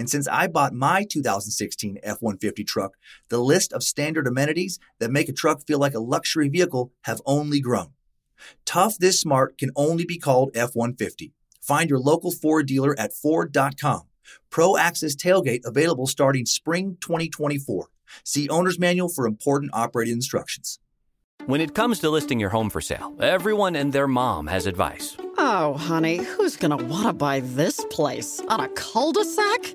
And since I bought my 2016 F 150 truck, the list of standard amenities that make a truck feel like a luxury vehicle have only grown. Tough this smart can only be called F 150. Find your local Ford dealer at Ford.com. Pro Access Tailgate available starting spring 2024. See Owner's Manual for important operating instructions. When it comes to listing your home for sale, everyone and their mom has advice. Oh, honey, who's going to want to buy this place? On a cul de sac?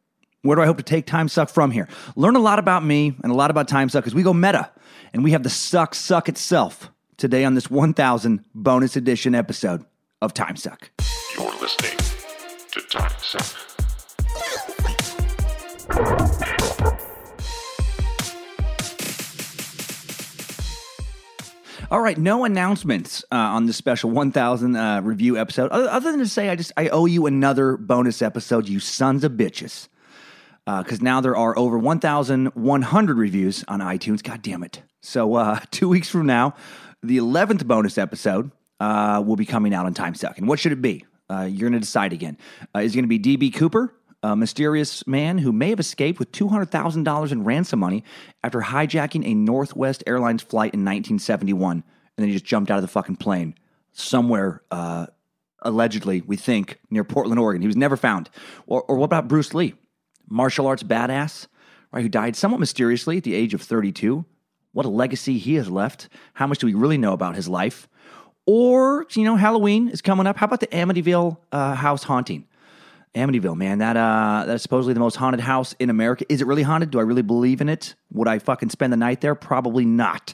Where do I hope to take Time Suck from here? Learn a lot about me and a lot about Time Suck as we go meta and we have the Suck Suck itself today on this 1000 bonus edition episode of Time Suck. You're listening to Time Suck. All right, no announcements uh, on this special 1000 uh, review episode, other, other than to say I just I owe you another bonus episode, you sons of bitches, because uh, now there are over 1,100 reviews on iTunes. God damn it! So uh, two weeks from now, the 11th bonus episode uh, will be coming out on Time Suck. And what should it be? Uh, you're going to decide again. is it going to be DB Cooper? a mysterious man who may have escaped with $200,000 in ransom money after hijacking a Northwest Airlines flight in 1971. And then he just jumped out of the fucking plane somewhere, uh, allegedly, we think, near Portland, Oregon. He was never found. Or, or what about Bruce Lee, martial arts badass, right, who died somewhat mysteriously at the age of 32? What a legacy he has left. How much do we really know about his life? Or, you know, Halloween is coming up. How about the Amityville uh, house haunting? Amityville, man, that uh, that's supposedly the most haunted house in America. Is it really haunted? Do I really believe in it? Would I fucking spend the night there? Probably not.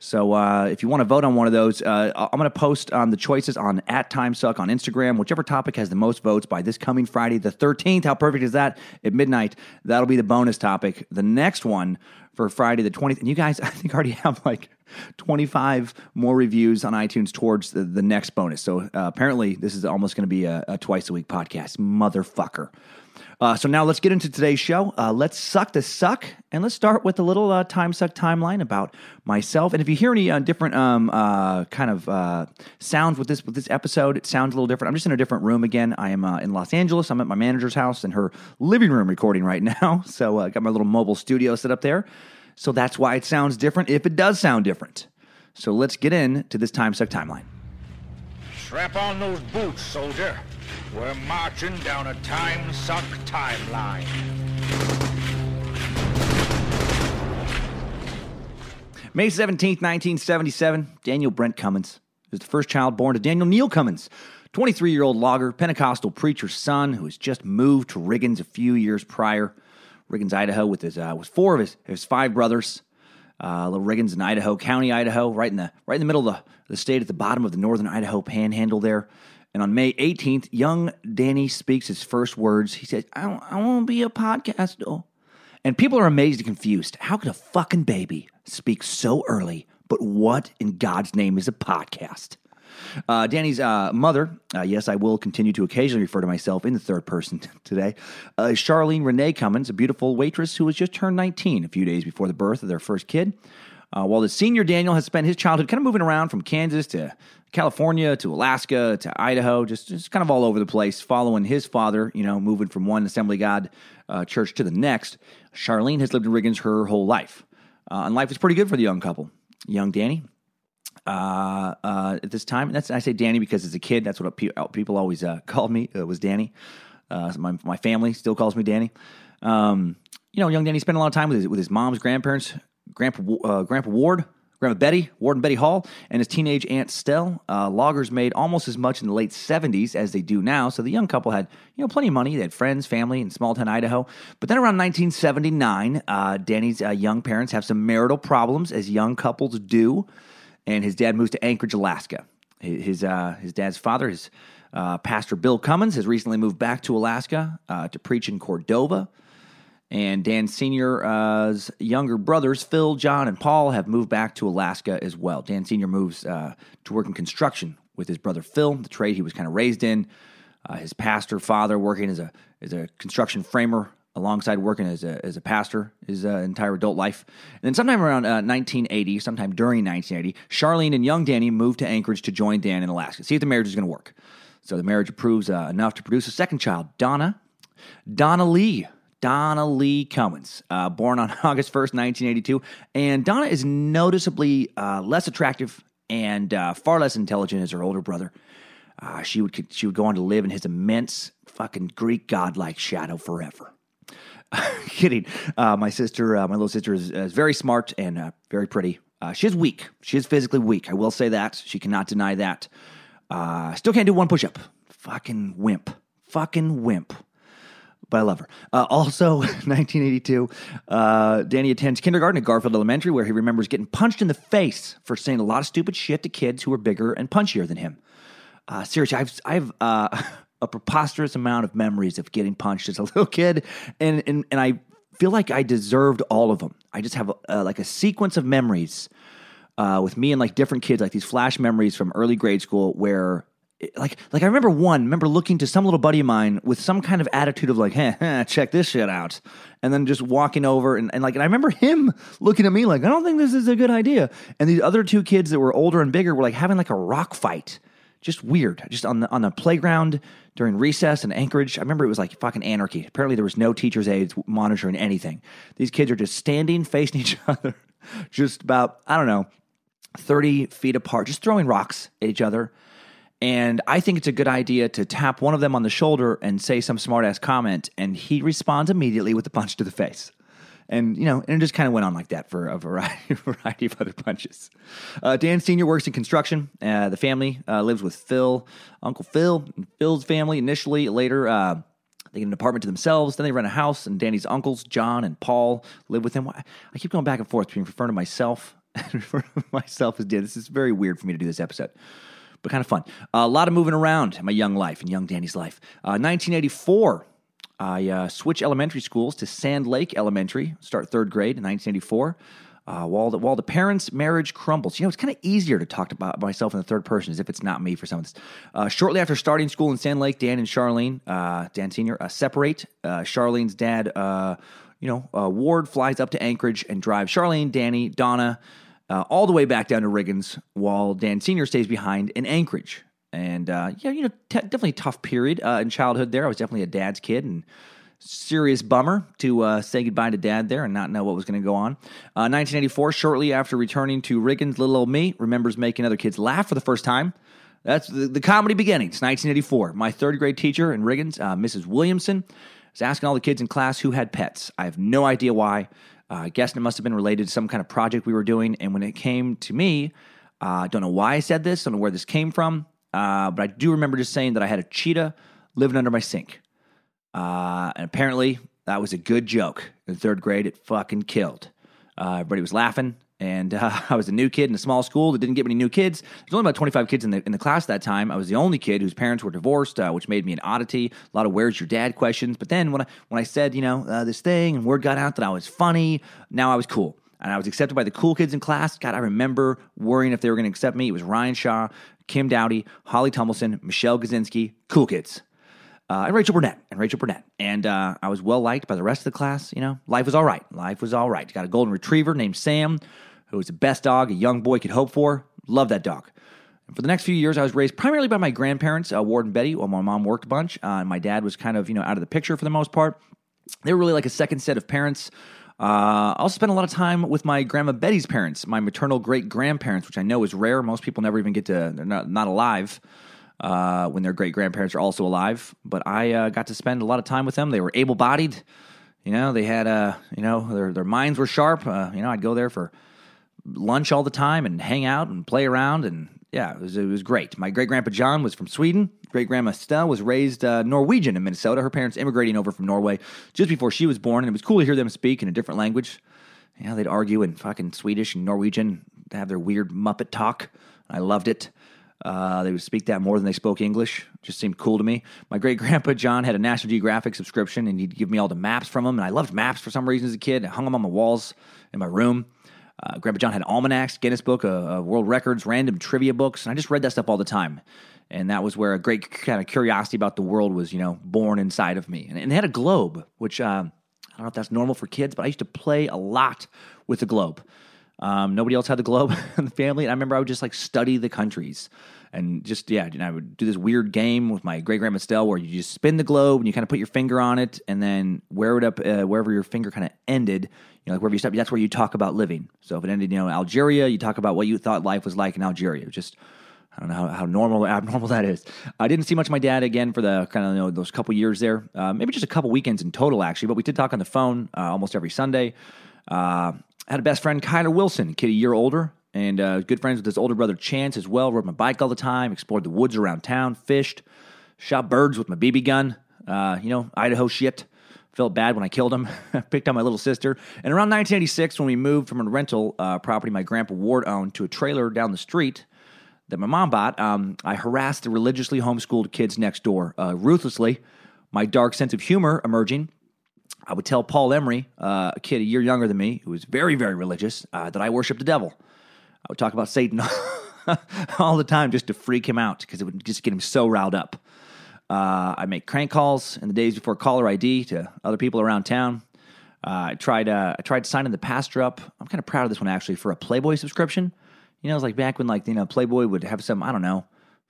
So uh, if you want to vote on one of those, uh, I'm going to post on the choices on at TimeSuck on Instagram. Whichever topic has the most votes by this coming Friday, the 13th. How perfect is that? At midnight, that'll be the bonus topic. The next one for Friday the 20th, and you guys, I think already have like 25 more reviews on iTunes towards the, the next bonus. So uh, apparently, this is almost going to be a, a, twice a week podcast. Motherfucker. Uh, so now let's get into today's show. Uh, let's suck the suck, and let's start with a little uh, time suck timeline about myself. And if you hear any uh, different um, uh, kind of uh, sounds with this with this episode, it sounds a little different. I'm just in a different room again. I am in Los Angeles. I'm at my manager's house in her living room recording right now. So I got my little mobile studio set up there. So that's why it sounds different if it does sound different. So let's get into this time suck timeline. Strap on those boots, soldier. We're marching down a time suck timeline. May 17th, 1977, Daniel Brent Cummins is the first child born to Daniel Neal Cummins, 23 year old logger, Pentecostal preacher's son who has just moved to Riggins a few years prior. Riggins, Idaho, with his uh, with four of his his five brothers. Uh, little Riggins in Idaho, County, Idaho, right in the right in the middle of the, the state, at the bottom of the northern Idaho Panhandle there. And on May 18th, young Danny speaks his first words. He says, "I I want to be a podcaster," and people are amazed and confused. How could a fucking baby speak so early? But what in God's name is a podcast? Uh, Danny's uh, mother, uh, yes, I will continue to occasionally refer to myself in the third person today, uh, Charlene Renee Cummins, a beautiful waitress who was just turned 19 a few days before the birth of their first kid. Uh, while the senior Daniel has spent his childhood kind of moving around from Kansas to California to Alaska to Idaho, just, just kind of all over the place, following his father, you know, moving from one Assembly God uh, church to the next. Charlene has lived in Riggins her whole life. Uh, and life is pretty good for the young couple. Young Danny, uh, uh, at this time. That's I say Danny because as a kid, that's what pe- people always uh, called me. It was Danny. Uh, my my family still calls me Danny. Um, you know, young Danny spent a lot of time with his with his mom's grandparents, Grandpa uh, Grandpa Ward, Grandma Betty, Ward and Betty Hall, and his teenage aunt Stell. Uh, loggers made almost as much in the late 70s as they do now, so the young couple had you know plenty of money. They had friends, family in small town Idaho. But then around 1979, uh, Danny's uh, young parents have some marital problems, as young couples do and his dad moves to Anchorage, Alaska. His uh, his dad's father, his uh, pastor Bill Cummins, has recently moved back to Alaska uh, to preach in Cordova. And Dan Senior's younger brothers, Phil, John, and Paul, have moved back to Alaska as well. Dan Senior moves uh, to work in construction with his brother Phil, the trade he was kind of raised in. Uh, his pastor father working as a as a construction framer alongside working as a, as a pastor his uh, entire adult life. And then sometime around uh, 1980, sometime during 1980, Charlene and young Danny moved to Anchorage to join Dan in Alaska, see if the marriage is going to work. So the marriage approves uh, enough to produce a second child, Donna. Donna Lee. Donna Lee Cummins, uh, born on August 1st, 1982. And Donna is noticeably uh, less attractive and uh, far less intelligent as her older brother. she would she would go on to live in his immense fucking Greek godlike shadow forever. kidding. Uh, my sister, uh, my little sister, is, is very smart and uh, very pretty. Uh, she is weak. She is physically weak. I will say that. She cannot deny that. Uh, still can't do one push up. Fucking wimp. Fucking wimp. But I love her. Uh, also, 1982, Danny attends kindergarten at Garfield Elementary, where he remembers getting punched in the face for saying a lot of stupid shit to kids who were bigger and punchier than him. seriously, I've, I've a preposterous amount of memories of getting punched as a little kid, and and and I feel like I deserved all of them. I just have a, like a sequence of memories uh, with me and like different kids, like these flash memories from early grade school where. Like, like I remember one. Remember looking to some little buddy of mine with some kind of attitude of like, "Hey, check this shit out," and then just walking over and, and like, and I remember him looking at me like, "I don't think this is a good idea." And these other two kids that were older and bigger were like having like a rock fight, just weird, just on the on the playground, during recess in Anchorage. I remember it was like fucking anarchy. Apparently, there was no teacher's aides monitoring anything. These kids are just standing facing each other, just about, I don't know, 30 feet apart, just throwing rocks at each other. And I think it's a good idea to tap one of them on the shoulder and say some smartass comment, and he responds immediately with a punch to the face and you know, and it just kind of went on like that for a variety, variety of other punches. Uh, Dan Senior works in construction. Uh, the family uh, lives with Phil, Uncle Phil, and Phil's family initially. Later, uh, they get an apartment to themselves. Then they rent a house, and Danny's uncles, John and Paul, live with him. I keep going back and forth between referring to myself and referring to myself as Dan. This is very weird for me to do this episode but kind of fun. Uh, a lot of moving around in my young life, in young Danny's life. Uh, 1984, I uh, switch elementary schools to Sand Lake Elementary, start third grade in 1984. Uh, while, the, while the parents' marriage crumbles. You know, it's kind of easier to talk about myself in the third person as if it's not me for some of this. Uh, shortly after starting school in Sand Lake, Dan and Charlene, uh, Dan Sr., uh, separate. Uh, Charlene's dad, uh, you know, Ward flies up to Anchorage and drives Charlene, Danny, Donna, all the way back down to Riggins, while Dan Sr. stays behind in Anchorage. And uh, yeah, you know, t- definitely tough period uh, in childhood. There, I was definitely a dad's kid, and serious bummer to uh, say goodbye to dad there and not know what was going to go on. 1984, uh, shortly after returning to Riggins, little old me remembers making other kids laugh for the first time. That's the, the comedy beginnings. 1984. My third grade teacher in Riggins, uh, Mrs. Williamson, was asking all the kids in class who had pets. I have no idea why. Uh, I guess it must have been related to some kind of project we were doing. And when it came to me, I don't know why I said this, don't know where this came from. Uh, but I do remember just saying that I had a cheetah living under my sink. Uh, and apparently, that was a good joke. In third grade, it fucking killed. Uh, everybody was laughing. And uh, I was a new kid in a small school that didn't get many new kids. There's only about 25 kids in the, in the class that time. I was the only kid whose parents were divorced, uh, which made me an oddity. A lot of "Where's your dad?" questions. But then when I when I said you know uh, this thing and word got out that I was funny, now I was cool and I was accepted by the cool kids in class. God, I remember worrying if they were going to accept me. It was Ryan Shaw, Kim Dowdy, Holly Tumbleson, Michelle Gazinski, cool kids. Uh, and Rachel Burnett, and Rachel Burnett. And uh, I was well liked by the rest of the class. You know, life was all right. Life was all right. Got a golden retriever named Sam, who was the best dog a young boy could hope for. Love that dog. And for the next few years, I was raised primarily by my grandparents, uh, Ward and Betty, while my mom worked a bunch. Uh, and my dad was kind of, you know, out of the picture for the most part. They were really like a second set of parents. Uh, I also spent a lot of time with my grandma Betty's parents, my maternal great grandparents, which I know is rare. Most people never even get to, they're not, not alive uh, when their great grandparents are also alive. But I uh, got to spend a lot of time with them. They were able bodied. You know, they had, uh, you know, their, their minds were sharp. Uh, you know, I'd go there for lunch all the time and hang out and play around. And yeah, it was, it was great. My great grandpa John was from Sweden. Great grandma Stella was raised uh, Norwegian in Minnesota. Her parents immigrating over from Norway just before she was born. And it was cool to hear them speak in a different language. Yeah, they'd argue in fucking Swedish and Norwegian, have their weird Muppet talk. I loved it. Uh, they would speak that more than they spoke English. Just seemed cool to me. My great grandpa John had a National Geographic subscription, and he'd give me all the maps from them. And I loved maps for some reason as a kid. I hung them on my walls in my room. Uh, grandpa John had almanacs, Guinness Book of World Records, random trivia books, and I just read that stuff all the time. And that was where a great kind of curiosity about the world was, you know, born inside of me. And, and they had a globe, which uh, I don't know if that's normal for kids, but I used to play a lot with the globe. Um, nobody else had the globe in the family. And I remember I would just like study the countries and just, yeah, I would do this weird game with my great grandma Estelle where you just spin the globe and you kind of put your finger on it and then wear it up uh, wherever your finger kind of ended, you know, like wherever you stop, that's where you talk about living. So if it ended, you know, Algeria, you talk about what you thought life was like in Algeria. Just, I don't know how, how normal or abnormal that is. I didn't see much of my dad again for the kind of you know, those couple years there, uh, maybe just a couple weekends in total actually, but we did talk on the phone uh, almost every Sunday. Uh, had a best friend, Kyler Wilson, kid a year older, and uh, good friends with his older brother Chance as well. Rode my bike all the time, explored the woods around town, fished, shot birds with my BB gun. Uh, you know, Idaho shit. Felt bad when I killed him. Picked on my little sister. And around 1986, when we moved from a rental uh, property my grandpa Ward owned to a trailer down the street that my mom bought, um, I harassed the religiously homeschooled kids next door uh, ruthlessly. My dark sense of humor emerging I would tell Paul Emery, uh, a kid a year younger than me, who was very, very religious, uh, that I worshiped the devil. I would talk about Satan all the time just to freak him out because it would just get him so riled up. Uh, I make crank calls in the days before caller ID to other people around town. Uh, I tried. Uh, I tried signing the pastor up. I'm kind of proud of this one actually for a Playboy subscription. You know, it was like back when like you know Playboy would have some I don't know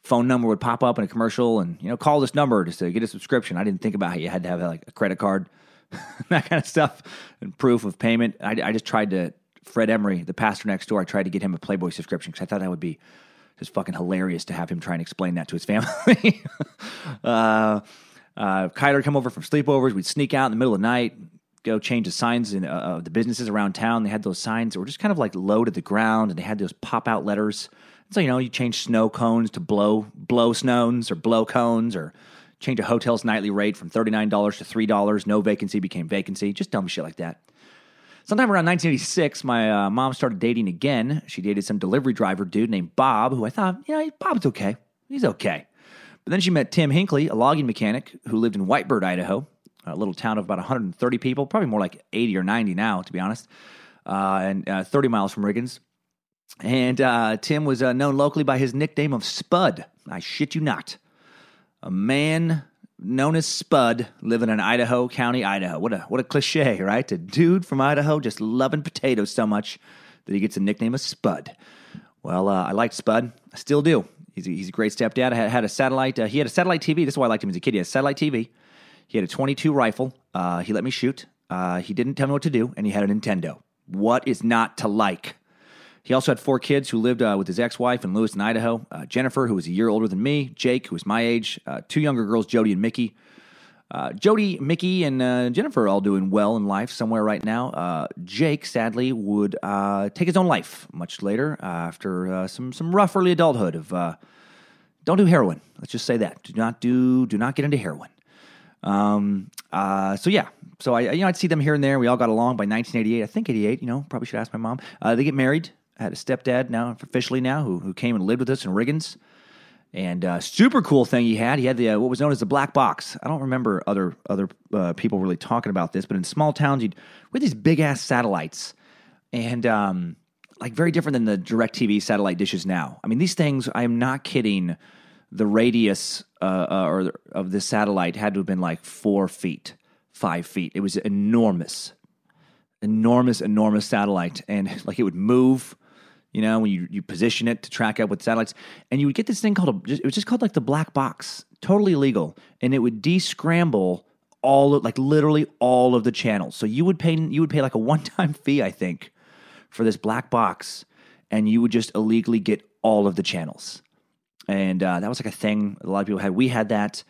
phone number would pop up in a commercial and you know call this number just to get a subscription. I didn't think about how you had to have like a credit card that kind of stuff and proof of payment. I, I, just tried to Fred Emery, the pastor next door. I tried to get him a Playboy subscription because I thought that would be just fucking hilarious to have him try and explain that to his family. uh, uh, Kyler come over from sleepovers. We'd sneak out in the middle of the night, go change the signs in uh, the businesses around town. They had those signs that were just kind of like low to the ground, and they had those pop out letters. So you know, you change snow cones to blow blow snows or blow cones or change a hotel's nightly rate from $39 to $3. No vacancy became vacancy. Just dumb shit like that. Sometime around 1986, my uh, mom started dating again. She dated some delivery driver dude named Bob, who I thought, you know, Bob's okay. He's okay. But then she met Tim Hinckley, a logging mechanic who lived in Whitebird, Idaho, a little town of about 130 people, probably more like 80 or 90 now, to be honest, uh, and uh, 30 miles from Riggins. And uh, Tim was uh, known locally by his nickname of Spud. I shit you not a man known as Spud living in Idaho County, Idaho. What a what a cliche, right? A dude from Idaho just loving potatoes so much that he gets a nickname of Spud. Well, uh, I liked Spud. I still do. He's a, he's a great stepdad. I had, had a satellite. Uh, he had a satellite TV. This is why I liked him as a kid. He had a satellite TV. He had a 22 rifle. Uh, he let me shoot. Uh, he didn't tell me what to do, and he had a Nintendo. What is not to like? He also had four kids who lived uh, with his ex wife in Lewiston, Idaho uh, Jennifer, who was a year older than me, Jake, who was my age, uh, two younger girls, Jody and Mickey. Uh, Jody, Mickey, and uh, Jennifer are all doing well in life somewhere right now. Uh, Jake, sadly, would take his own life much later after some some rough early adulthood of don't do heroin. Let's just say that. Do not do do not get into heroin. Um, so yeah, so I you know I'd see them here and there. We all got along by 1988. I think 88. You know, probably should ask my mom. they get married. I had a stepdad now, officially now, who, who came and lived with us in Riggins. And uh, super cool thing he had, he had the uh, what was known as the black box. I don't remember other other uh, people really talking about this, but in small towns, you'd with these big ass satellites, and um, like very different than the DirecTV satellite dishes now. I mean, these things, I am not kidding. The radius uh, uh, or of this satellite had to have been like four feet, five feet. It was enormous enormous, enormous satellite, and like it would move. You know, when you, you position it to track up with satellites, and you would get this thing called a, it was just called like the black box, totally illegal, and it would descramble all of, like literally all of the channels. So you would pay you would pay like a one time fee, I think, for this black box, and you would just illegally get all of the channels, and uh, that was like a thing a lot of people had. We had that,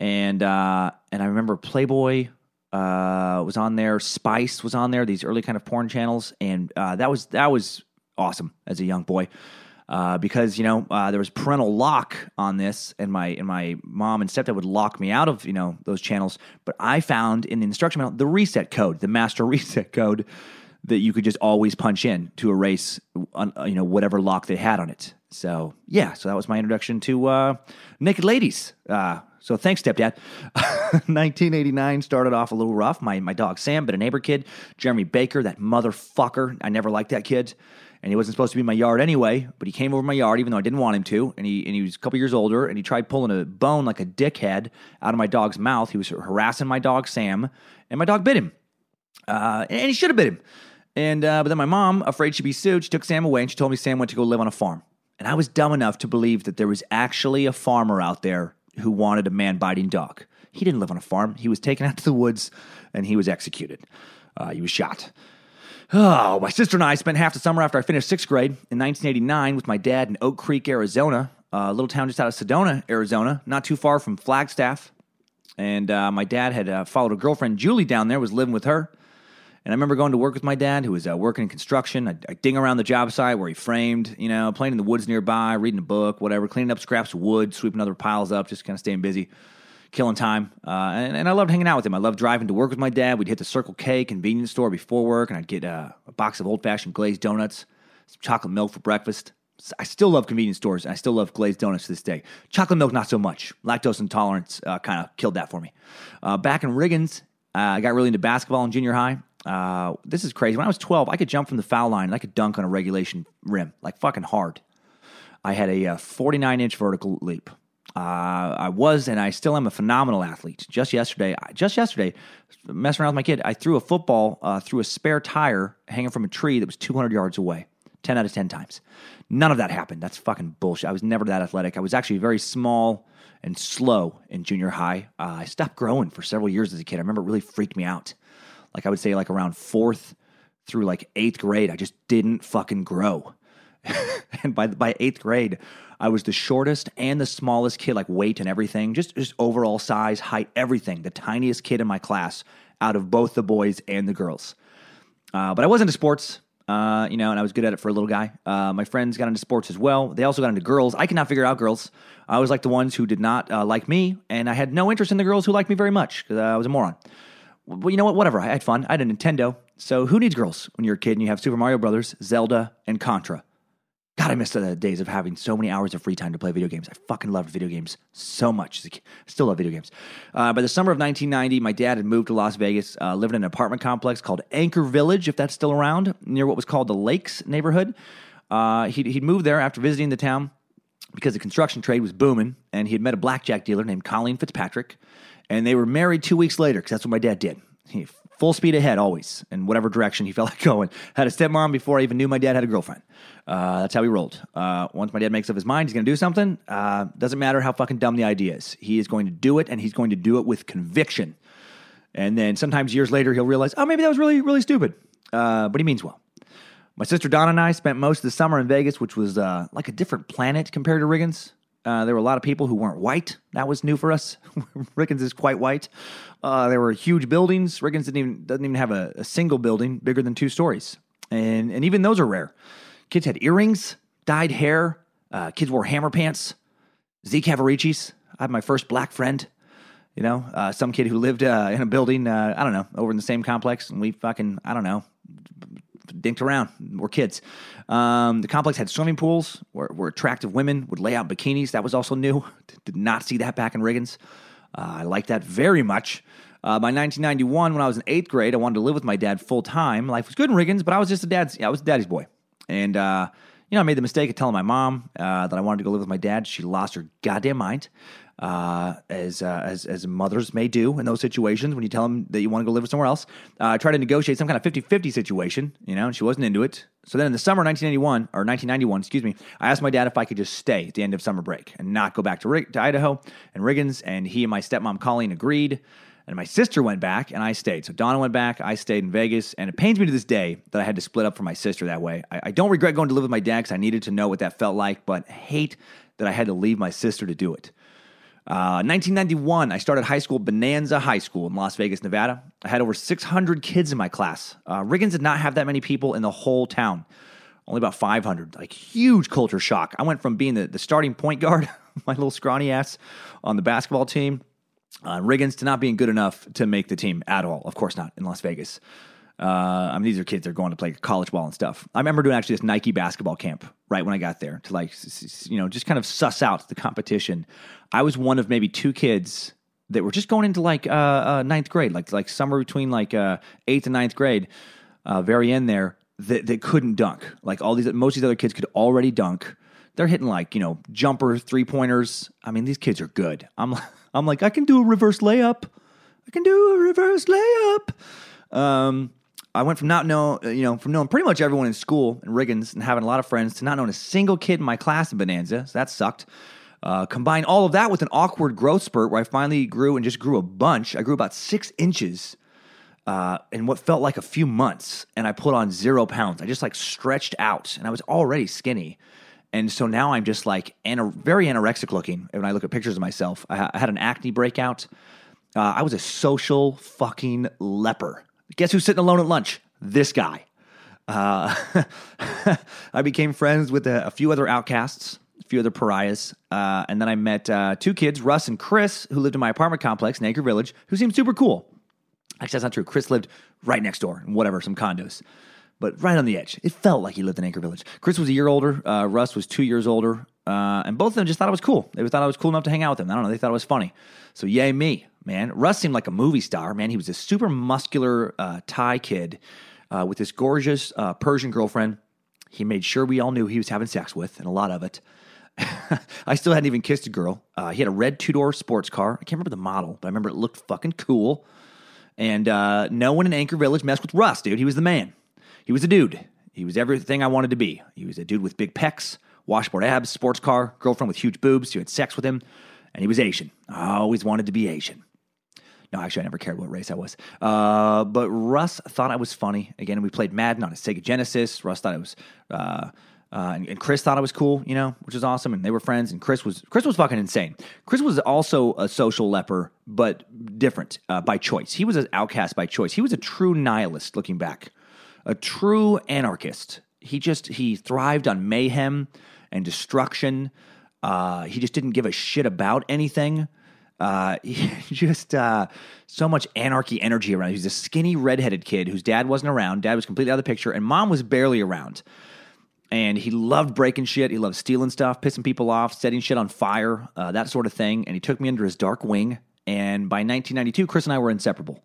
and uh, and I remember Playboy uh, was on there, Spice was on there, these early kind of porn channels, and uh, that was that was awesome as a young boy. Uh, because you know uh, there was parental lock on this, and my and my mom and stepdad would lock me out of you know those channels. But I found in the instruction manual the reset code, the master reset code, that you could just always punch in to erase uh, you know whatever lock they had on it. So yeah, so that was my introduction to uh, naked ladies. Uh, so thanks, stepdad. 1989 started off a little rough. My my dog Sam, but a neighbor kid, Jeremy Baker, that motherfucker. I never liked that kid and he wasn't supposed to be in my yard anyway. But he came over my yard, even though I didn't want him to. And he and he was a couple years older, and he tried pulling a bone like a dickhead out of my dog's mouth. He was harassing my dog Sam, and my dog bit him, uh, and he should have bit him. And uh, but then my mom, afraid she'd be sued, she took Sam away, and she told me Sam went to go live on a farm. And I was dumb enough to believe that there was actually a farmer out there who wanted a man biting dog. He didn't live on a farm. He was taken out to the woods and he was executed. Uh, he was shot. Oh, my sister and I spent half the summer after I finished sixth grade in 1989 with my dad in Oak Creek, Arizona, a little town just out of Sedona, Arizona, not too far from Flagstaff. And uh, my dad had uh, followed a girlfriend, Julie, down there, was living with her. And I remember going to work with my dad, who was uh, working in construction. I, I ding around the job site where he framed, you know, playing in the woods nearby, reading a book, whatever, cleaning up scraps of wood, sweeping other piles up, just kind of staying busy killing time. Uh, and, and, I loved hanging out with him. I loved driving to work with my dad. We'd hit the Circle K convenience store before work, and I'd get uh, a box of old fashioned glazed donuts, some chocolate milk for breakfast. I still love convenience stores, and I still love glazed donuts to this day. Chocolate milk, not so much. Lactose intolerance uh, kind of killed that for me. Uh, back in Riggins, uh, I got really into basketball in junior high. Uh, this is crazy. When I was 12, I could jump from the foul line and I could dunk on a regulation rim, like fucking hard. I had a 49 inch vertical leap. Uh, I was and I still am a phenomenal athlete. Just yesterday, just yesterday, messing around with my kid, I threw a football uh, through a spare tire hanging from a tree that was 200 yards away. 10 out of 10 times. None of that happened. That's fucking bullshit. I was never that athletic. I was actually very small and slow in junior high. Uh, I stopped growing for several years as a kid. I remember it really freaked me out. Like I would say, like around fourth through like eighth grade, I just didn't fucking grow. and by by eighth grade, I was the shortest and the smallest kid, like weight and everything, just just overall size, height, everything. The tiniest kid in my class out of both the boys and the girls. Uh, but I was into sports, uh, you know, and I was good at it for a little guy. Uh, my friends got into sports as well. They also got into girls. I could not figure out girls. I was like the ones who did not uh, like me, and I had no interest in the girls who liked me very much because I was a moron. Well, you know what? Whatever. I had fun. I had a Nintendo. So who needs girls when you're a kid and you have Super Mario Brothers, Zelda, and Contra? God, I miss the days of having so many hours of free time to play video games. I fucking loved video games so much. I Still love video games. Uh, by the summer of 1990, my dad had moved to Las Vegas, uh, living in an apartment complex called Anchor Village, if that's still around, near what was called the Lakes neighborhood. Uh, he'd, he'd moved there after visiting the town because the construction trade was booming, and he had met a blackjack dealer named Colleen Fitzpatrick, and they were married two weeks later because that's what my dad did. He full speed ahead always in whatever direction he felt like going. Had a stepmom before I even knew my dad had a girlfriend. Uh, that's how he rolled. Uh, once my dad makes up his mind, he's going to do something. Uh, doesn't matter how fucking dumb the idea is. He is going to do it, and he's going to do it with conviction. And then sometimes years later, he'll realize, oh, maybe that was really, really stupid. Uh, but he means well. My sister Donna and I spent most of the summer in Vegas, which was uh, like a different planet compared to Riggins. Uh, there were a lot of people who weren't white. That was new for us. Riggins is quite white. Uh, there were huge buildings. Riggins didn't even doesn't even have a, a, single building bigger than two stories, and and even those are rare. Kids had earrings, dyed hair. Uh, kids wore hammer pants. Z Cavariccis. I had my first black friend. You know, uh, some kid who lived uh, in a building. Uh, I don't know, over in the same complex, and we fucking I don't know dinked around. We're kids. Um, the complex had swimming pools where, where, attractive women would lay out bikinis. That was also new. Did not see that back in Riggins. Uh, I liked that very much. Uh, by 1991, when I was in eighth grade, I wanted to live with my dad full time. Life was good in Riggins, but I was just a dad's. I was a daddy's boy, and uh, you know, I made the mistake of telling my mom uh, that I wanted to go live with my dad. She lost her goddamn mind, uh, as, uh, as as mothers may do in those situations when you tell them that you want to go live somewhere else. Uh, I tried to negotiate some kind of 50-50 situation, you know, and she wasn't into it. So then in the summer of 1981, or 1991, excuse me, I asked my dad if I could just stay at the end of summer break and not go back to, to Idaho and Riggins, and he and my stepmom Colleen agreed. And my sister went back and I stayed. So Donna went back, I stayed in Vegas, and it pains me to this day that I had to split up from my sister that way. I, I don't regret going to live with my dad because I needed to know what that felt like, but hate that I had to leave my sister to do it. Uh, 1991, I started high school, Bonanza High School in Las Vegas, Nevada. I had over 600 kids in my class. Uh, Riggins did not have that many people in the whole town, only about 500. Like, huge culture shock. I went from being the, the starting point guard, my little scrawny ass, on the basketball team, uh, Riggins to not being good enough to make the team at all. Of course not in Las Vegas. Uh, I mean, these are kids that are going to play college ball and stuff. I remember doing actually this Nike basketball camp right when I got there to like, you know, just kind of suss out the competition. I was one of maybe two kids that were just going into like uh, uh, ninth grade, like like somewhere between like uh, eighth and ninth grade, uh, very end there, that, that couldn't dunk. Like all these, most of these other kids could already dunk. They're hitting like you know jumper three pointers. I mean, these kids are good. I'm I'm like I can do a reverse layup. I can do a reverse layup. Um, I went from not know, uh, you know, from knowing pretty much everyone in school in Riggins and having a lot of friends to not knowing a single kid in my class in Bonanza. So that sucked. Uh, combine all of that with an awkward growth spurt where I finally grew and just grew a bunch. I grew about six inches uh, in what felt like a few months, and I put on zero pounds. I just like stretched out, and I was already skinny. And so now I'm just like ana- very anorexic looking. When I look at pictures of myself, I, ha- I had an acne breakout. Uh, I was a social fucking leper. Guess who's sitting alone at lunch? This guy. Uh, I became friends with a, a few other outcasts, a few other pariahs, uh, and then I met uh, two kids, Russ and Chris, who lived in my apartment complex in Anchor Village, who seemed super cool. Actually, that's not true. Chris lived right next door in whatever, some condos, but right on the edge. It felt like he lived in Anchor Village. Chris was a year older. Uh, Russ was two years older. Uh, and both of them just thought I was cool. They thought I was cool enough to hang out with them. I don't know. They thought it was funny. So, yay, me, man. Russ seemed like a movie star, man. He was a super muscular uh, Thai kid uh, with this gorgeous uh, Persian girlfriend. He made sure we all knew he was having sex with, and a lot of it. I still hadn't even kissed a girl. Uh, he had a red two door sports car. I can't remember the model, but I remember it looked fucking cool. And uh, no one in Anchor Village messed with Russ, dude. He was the man. He was a dude. He was everything I wanted to be. He was a dude with big pecs, washboard abs, sports car, girlfriend with huge boobs You had sex with him, and he was Asian. I always wanted to be Asian. No, actually, I never cared what race I was. Uh, but Russ thought I was funny. Again, we played Madden on a Sega Genesis. Russ thought I was, uh, uh, and, and Chris thought I was cool, you know, which was awesome. And they were friends. And Chris was Chris was fucking insane. Chris was also a social leper, but different uh, by choice. He was an outcast by choice. He was a true nihilist. Looking back, a true anarchist. He just he thrived on mayhem and destruction. Uh, he just didn't give a shit about anything. Uh, just uh, so much anarchy energy around. He was a skinny redheaded kid whose dad wasn't around. Dad was completely out of the picture, and mom was barely around. And he loved breaking shit. He loved stealing stuff, pissing people off, setting shit on fire, uh, that sort of thing. And he took me under his dark wing. And by 1992, Chris and I were inseparable.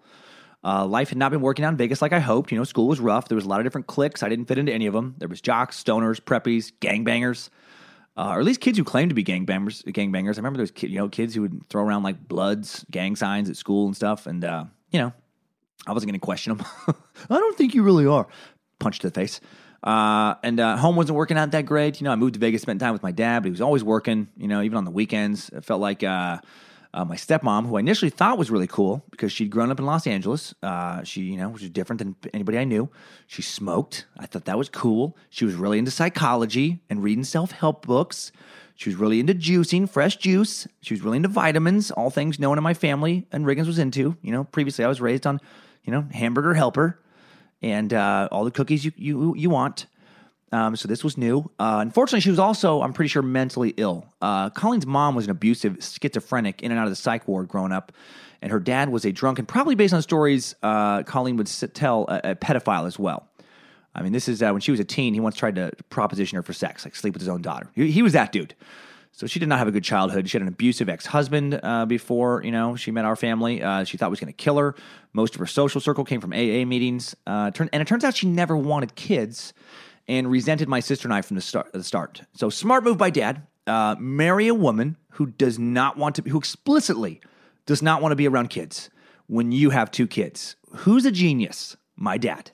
Uh, life had not been working out in Vegas like I hoped. You know, school was rough. There was a lot of different cliques. I didn't fit into any of them. There was jocks, stoners, preppies, gangbangers, uh, or at least kids who claimed to be gangbangers. Gangbangers. I remember those was kid, you know kids who would throw around like bloods, gang signs at school and stuff. And uh, you know, I wasn't going to question them. I don't think you really are. Punch to the face. Uh, and uh, home wasn't working out that great. You know, I moved to Vegas, spent time with my dad, but he was always working. You know, even on the weekends, it felt like uh, my stepmom, who I initially thought was really cool because she'd grown up in Los Angeles. Uh, she, you know, was different than anybody I knew. She smoked. I thought that was cool. She was really into psychology and reading self help books. She was really into juicing, fresh juice. She was really into vitamins, all things known in my family and Riggins was into. You know, previously I was raised on, you know, hamburger helper and uh, all the cookies you you you want. Um, so this was new. Uh, unfortunately, she was also, I'm pretty sure, mentally ill. Uh, Colleen's mom was an abusive schizophrenic in and out of the psych ward growing up, and her dad was a drunk and probably based on stories uh, Colleen would tell a, a pedophile as well. I mean, this is uh, when she was a teen. He once tried to proposition her for sex, like sleep with his own daughter. He, he was that dude. So she did not have a good childhood. She had an abusive ex-husband uh, before you know she met our family. Uh, she thought was going to kill her. Most of her social circle came from AA meetings, turn, and it turns out she never wanted kids. And resented my sister and I from the start. The start. So smart move by dad. Uh, marry a woman who does not want to, who explicitly does not want to be around kids when you have two kids. Who's a genius? My dad.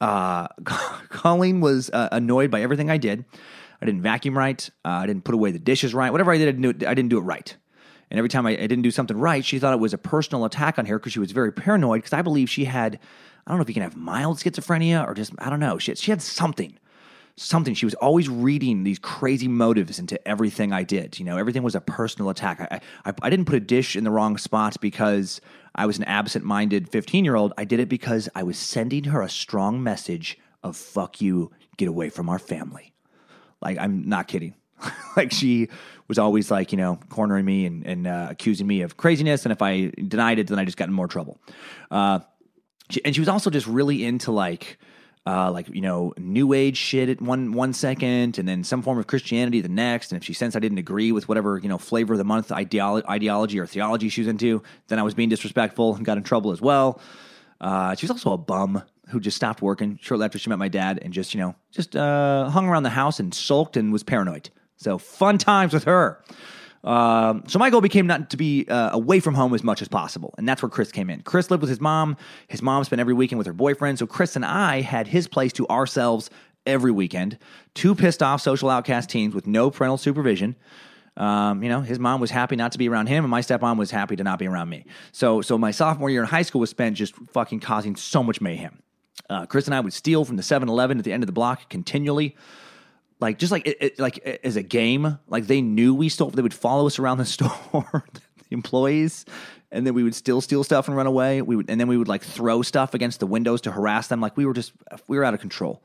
Uh, Colleen was uh, annoyed by everything I did. I didn't vacuum right. Uh, I didn't put away the dishes right. Whatever I did, I didn't do it, didn't do it right. And every time I, I didn't do something right, she thought it was a personal attack on her because she was very paranoid. Because I believe she had, I don't know if you can have mild schizophrenia or just, I don't know. She she had something, something. She was always reading these crazy motives into everything I did. You know, everything was a personal attack. I, I, I didn't put a dish in the wrong spot because I was an absent minded 15 year old. I did it because I was sending her a strong message of fuck you, get away from our family. Like, I'm not kidding. like, she was always like, you know, cornering me and, and uh, accusing me of craziness. And if I denied it, then I just got in more trouble. Uh, she, and she was also just really into like, uh, like you know, new age shit at one one second, and then some form of Christianity the next. And if she sensed I didn't agree with whatever you know flavor of the month ideolo- ideology or theology she was into, then I was being disrespectful and got in trouble as well. Uh, she was also a bum who just stopped working shortly after she met my dad and just you know just uh, hung around the house and sulked and was paranoid. So fun times with her. Um, so my goal became not to be uh, away from home as much as possible, and that's where Chris came in. Chris lived with his mom. His mom spent every weekend with her boyfriend. So Chris and I had his place to ourselves every weekend. Two pissed off social outcast teens with no parental supervision. Um, you know, his mom was happy not to be around him, and my stepmom was happy to not be around me. So, so my sophomore year in high school was spent just fucking causing so much mayhem. Uh, Chris and I would steal from the 7-Eleven at the end of the block continually like just like it, it, like as a game like they knew we stole they would follow us around the store the employees and then we would still steal stuff and run away. We would and then we would like throw stuff against the windows to harass them. Like we were just we were out of control.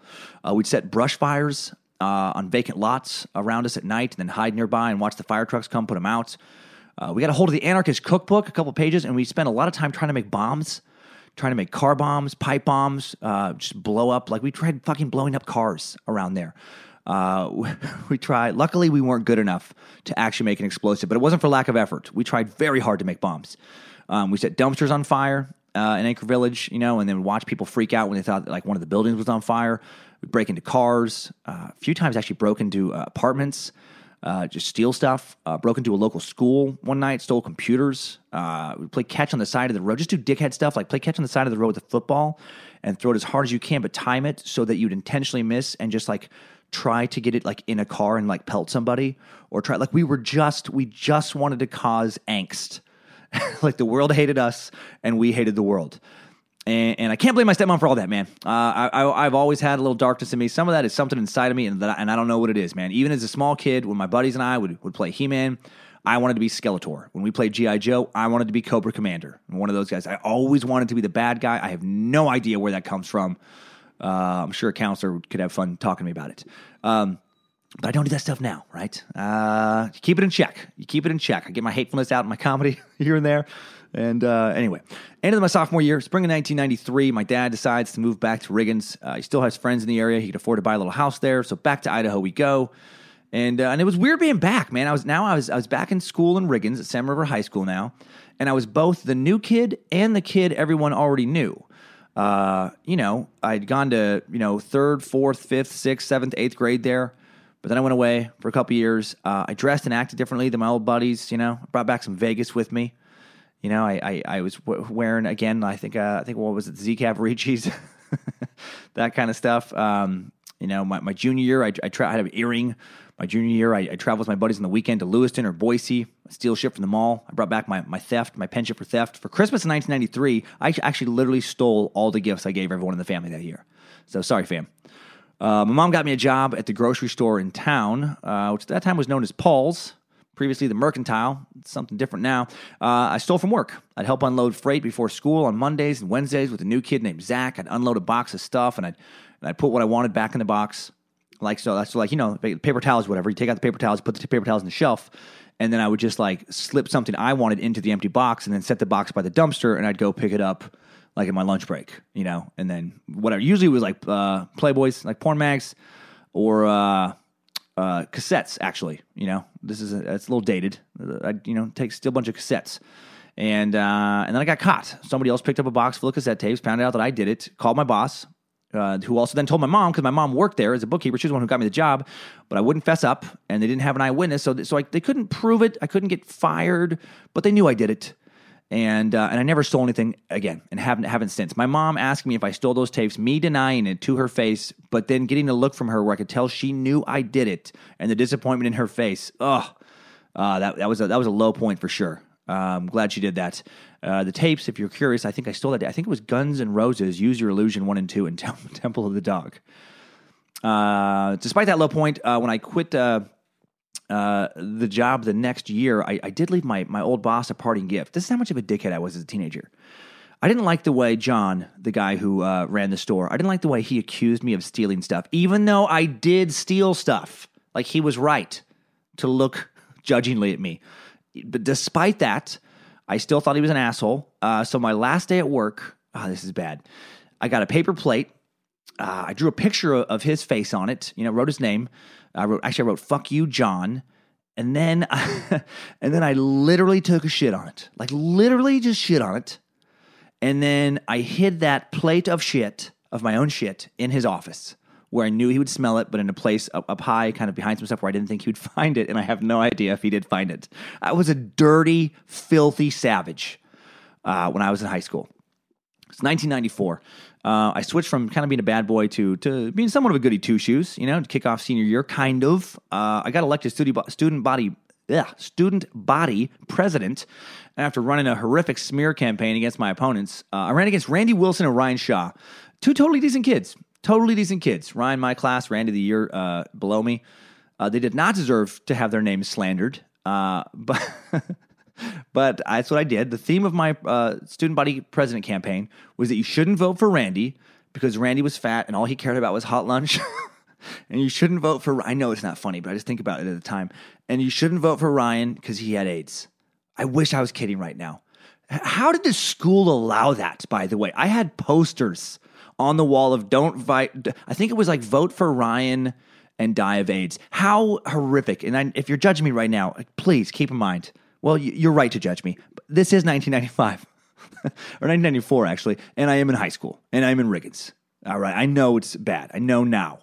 Uh, we'd set brush fires uh, on vacant lots around us at night and then hide nearby and watch the fire trucks come put them out. Uh, we got a hold of the anarchist cookbook a couple pages and we spent a lot of time trying to make bombs trying to make car bombs pipe bombs uh, just blow up. Like we tried fucking blowing up cars around there uh, we tried. Luckily, we weren't good enough to actually make an explosive, but it wasn't for lack of effort. We tried very hard to make bombs. Um, we set dumpsters on fire uh, in Anchor Village, you know, and then watch people freak out when they thought like one of the buildings was on fire. We break into cars. Uh, a few times, actually broke into uh, apartments. Uh, just steal stuff. Uh, broke into a local school one night, stole computers. We play catch on the side of the road. Just do dickhead stuff like play catch on the side of the road with a football and throw it as hard as you can, but time it so that you'd intentionally miss and just like try to get it like in a car and like pelt somebody or try like we were just we just wanted to cause angst like the world hated us and we hated the world and, and I can't blame my stepmom for all that, man. Uh, I, have always had a little darkness in me. Some of that is something inside of me, and, I, and I don't know what it is, man. Even as a small kid, when my buddies and I would, would play He Man, I wanted to be Skeletor. When we played G.I. Joe, I wanted to be Cobra Commander. One of those guys. I always wanted to be the bad guy. I have no idea where that comes from. Uh, I'm sure a counselor could have fun talking to me about it. Um, but I don't do that stuff now, right? Uh, you keep it in check. You keep it in check. I get my hatefulness out in my comedy here and there. And uh, anyway, end of my sophomore year, spring of 1993, my dad decides to move back to Riggins. Uh, he still has friends in the area. He could afford to buy a little house there. So back to Idaho we go. And, uh, and it was weird being back, man. I was now I was I was back in school in Riggins at Salmon River High School now, and I was both the new kid and the kid everyone already knew uh, you know, I'd gone to, you know, third, fourth, fifth, sixth, seventh, eighth grade there. But then I went away for a couple years. Uh, I dressed and acted differently than my old buddies. You know, I brought back some Vegas with me. You know, I I, I was wearing again. I think uh, I think what was it, Z Cavariccis, that kind of stuff. Um, you know, my, my junior year, I I, tra- I had an earring my junior year, I, I traveled with my buddies on the weekend to Lewiston or Boise, steal shit from the mall. I brought back my, my theft, my penchant for theft. For Christmas in 1993, I actually literally stole all the gifts I gave everyone in the family that year. So sorry, fam. Uh, my mom got me a job at the grocery store in town, uh, which at that time was known as Paul's, previously the Mercantile. Something different now. Uh, I stole from work. I'd help unload freight before school on Mondays and Wednesdays with a new kid named Zach. I'd unload a box of stuff and I'd, and I'd put what I wanted back in the box. Like so, that's like you know, paper towels, whatever. You take out the paper towels, put the paper towels on the shelf, and then I would just like slip something I wanted into the empty box, and then set the box by the dumpster, and I'd go pick it up like in my lunch break, you know, and then whatever. Usually it was like uh, Playboys, like porn mags, or uh, uh, cassettes. Actually, you know, this is a, it's a little dated. I you know take still a bunch of cassettes. And uh, and then I got caught. Somebody else picked up a box full of cassette tapes, found out that I did it, called my boss, uh, who also then told my mom because my mom worked there as a bookkeeper. She was the one who got me the job, but I wouldn't fess up, and they didn't have an eyewitness, so so I, they couldn't prove it. I couldn't get fired, but they knew I did it, and uh, and I never stole anything again, and haven't haven't since. My mom asked me if I stole those tapes, me denying it to her face, but then getting a look from her where I could tell she knew I did it, and the disappointment in her face. Ugh, uh, that that was a, that was a low point for sure. I'm glad she did that. Uh, the tapes, if you're curious, I think I stole that. I think it was Guns and Roses, Use Your Illusion 1 and 2, and Temple of the Dog. Uh, despite that low point, uh, when I quit uh, uh, the job the next year, I, I, did leave my, my old boss a parting gift. This is how much of a dickhead I was as a teenager. I didn't like the way John, the guy who uh, ran the store, I didn't like the way he accused me of stealing stuff, even though I did steal stuff. Like he was right to look judgingly at me. But despite that, I still thought he was an asshole. Uh, so my last day at work, oh, this is bad. I got a paper plate. Uh, I drew a picture of his face on it. You know, wrote his name. I wrote actually I wrote "fuck you, John," and then and then I literally took a shit on it, like literally just shit on it. And then I hid that plate of shit of my own shit in his office where I knew he would smell it, but in a place up, up, high, kind of behind some stuff where I didn't think he would find it, and I have no idea if he did find it. I was a dirty, filthy savage uh, when I was in high school. It's 1994. Uh, I switched from kind of being a bad boy to to being somewhat of a goody two shoes. You know, to kick off senior year, kind of. Uh, I got elected student student body ugh, student body president after running a horrific smear campaign against my opponents. Uh, I ran against Randy Wilson and Ryan Shaw, two totally decent kids totally decent kids. Ryan, my class, Randy, the year uh, below me. Uh, they did not deserve to have their names slandered, uh, but but that's what I did. The theme of my uh, student body president campaign was that you shouldn't vote for Randy because Randy was fat and all he cared about was hot lunch. and you shouldn't vote for. I know it's not funny, but I just think about it at the time. And you shouldn't vote for Ryan because he had AIDS. I wish I was kidding right now. How did the school allow that? By the way, I had posters on the wall of don't vote. I think it was like vote for Ryan and die of AIDS. How horrific! And I, if you're judging me right now, please keep in mind. Well, you're right to judge me. This is 1995 or 1994 actually, and I am in high school and I'm in Riggins. All right, I know it's bad. I know now.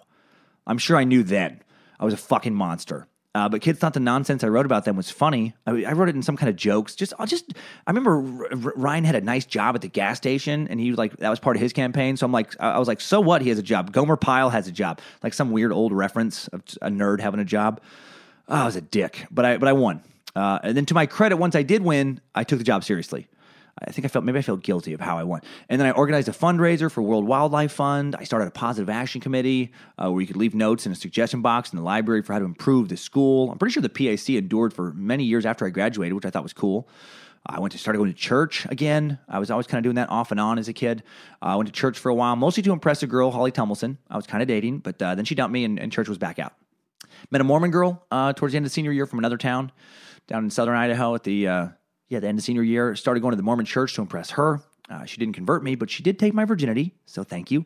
I'm sure I knew then. I was a fucking monster. Uh, but kids thought the nonsense I wrote about them was funny. I, I wrote it in some kind of jokes. Just, I'll just. I remember R- Ryan had a nice job at the gas station, and he was like that was part of his campaign. So I'm like, I was like, so what? He has a job. Gomer Pyle has a job. Like some weird old reference of a nerd having a job. Oh, I was a dick, but I but I won. Uh, and then to my credit, once I did win, I took the job seriously. I think I felt maybe I felt guilty of how I won. And then I organized a fundraiser for World Wildlife Fund. I started a positive action committee uh, where you could leave notes in a suggestion box in the library for how to improve the school. I'm pretty sure the PAC endured for many years after I graduated, which I thought was cool. I went to started going to church again. I was always kind of doing that off and on as a kid. Uh, I went to church for a while, mostly to impress a girl, Holly Tummelson. I was kind of dating, but uh, then she dumped me, and, and, church was back out. Met a Mormon girl uh, towards the end of senior year from another town down in southern Idaho at the uh, yeah, the end of senior year, started going to the Mormon church to impress her. Uh, she didn't convert me, but she did take my virginity, so thank you.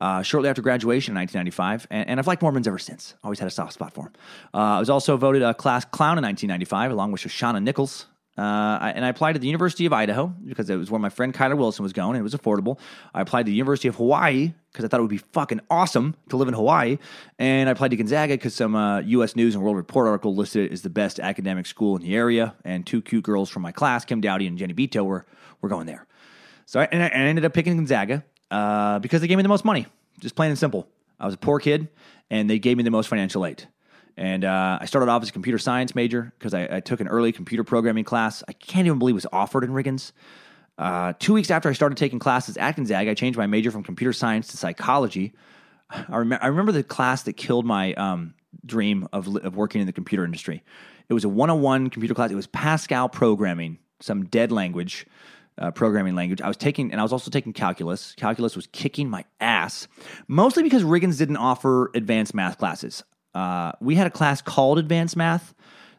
Uh, shortly after graduation in 1995, and, and, I've liked Mormons ever since. Always had a soft spot for them. Uh, I was also voted a class clown in 1995, along with Shoshana Nichols, uh, and I applied to the University of Idaho because it was where my friend Kyler Wilson was going and it was affordable. I applied to the University of Hawaii because I thought it would be fucking awesome to live in Hawaii. And I applied to Gonzaga because some uh, U.S. News and World Report article listed it as the best academic school in the area. And two cute girls from my class, Kim Dowdy and Jenny Beto, were, were going there. So I, and I, ended up picking Gonzaga uh, because they gave me the most money, just plain and simple. I was a poor kid and they gave me the most financial aid. And uh, I started off as a computer science major because I, I, took an early computer programming class. I can't even believe it was offered in Riggins. Uh, two weeks after I started taking classes at Gonzaga, I changed my major from computer science to psychology. I, rem- I remember the class that killed my um, dream of, of working in the computer industry. It was a 101 computer class. It was Pascal programming, some dead language. Uh, programming language. I was taking, and I was also taking calculus. Calculus was kicking my ass, mostly because Riggins didn't offer advanced math classes uh, we had a class called Advanced Math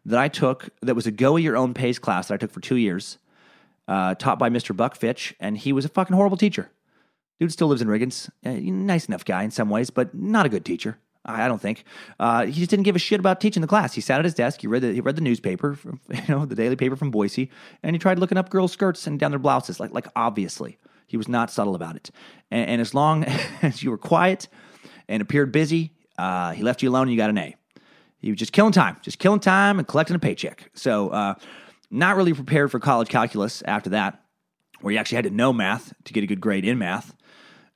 that I took that was a go at your own pace class that I took for two years, uh, taught by Mr. Buck Fitch, and he was a fucking horrible teacher. Dude still lives in Riggins. Uh, nice enough guy in some ways, but not a good teacher. I don't think. Uh, he just didn't give a shit about teaching the class. He sat at his desk. He read the he read the newspaper, from, you know, the daily paper from Boise, and he tried looking up girls' skirts and down their blouses. Like like obviously, He was not subtle about it. And, and as long as you were quiet and appeared busy, uh, he left you alone and you got an A. He was just killing time, just killing time and collecting a paycheck. So, uh, not really prepared for college calculus after that, where you actually had to know math to get a good grade in math.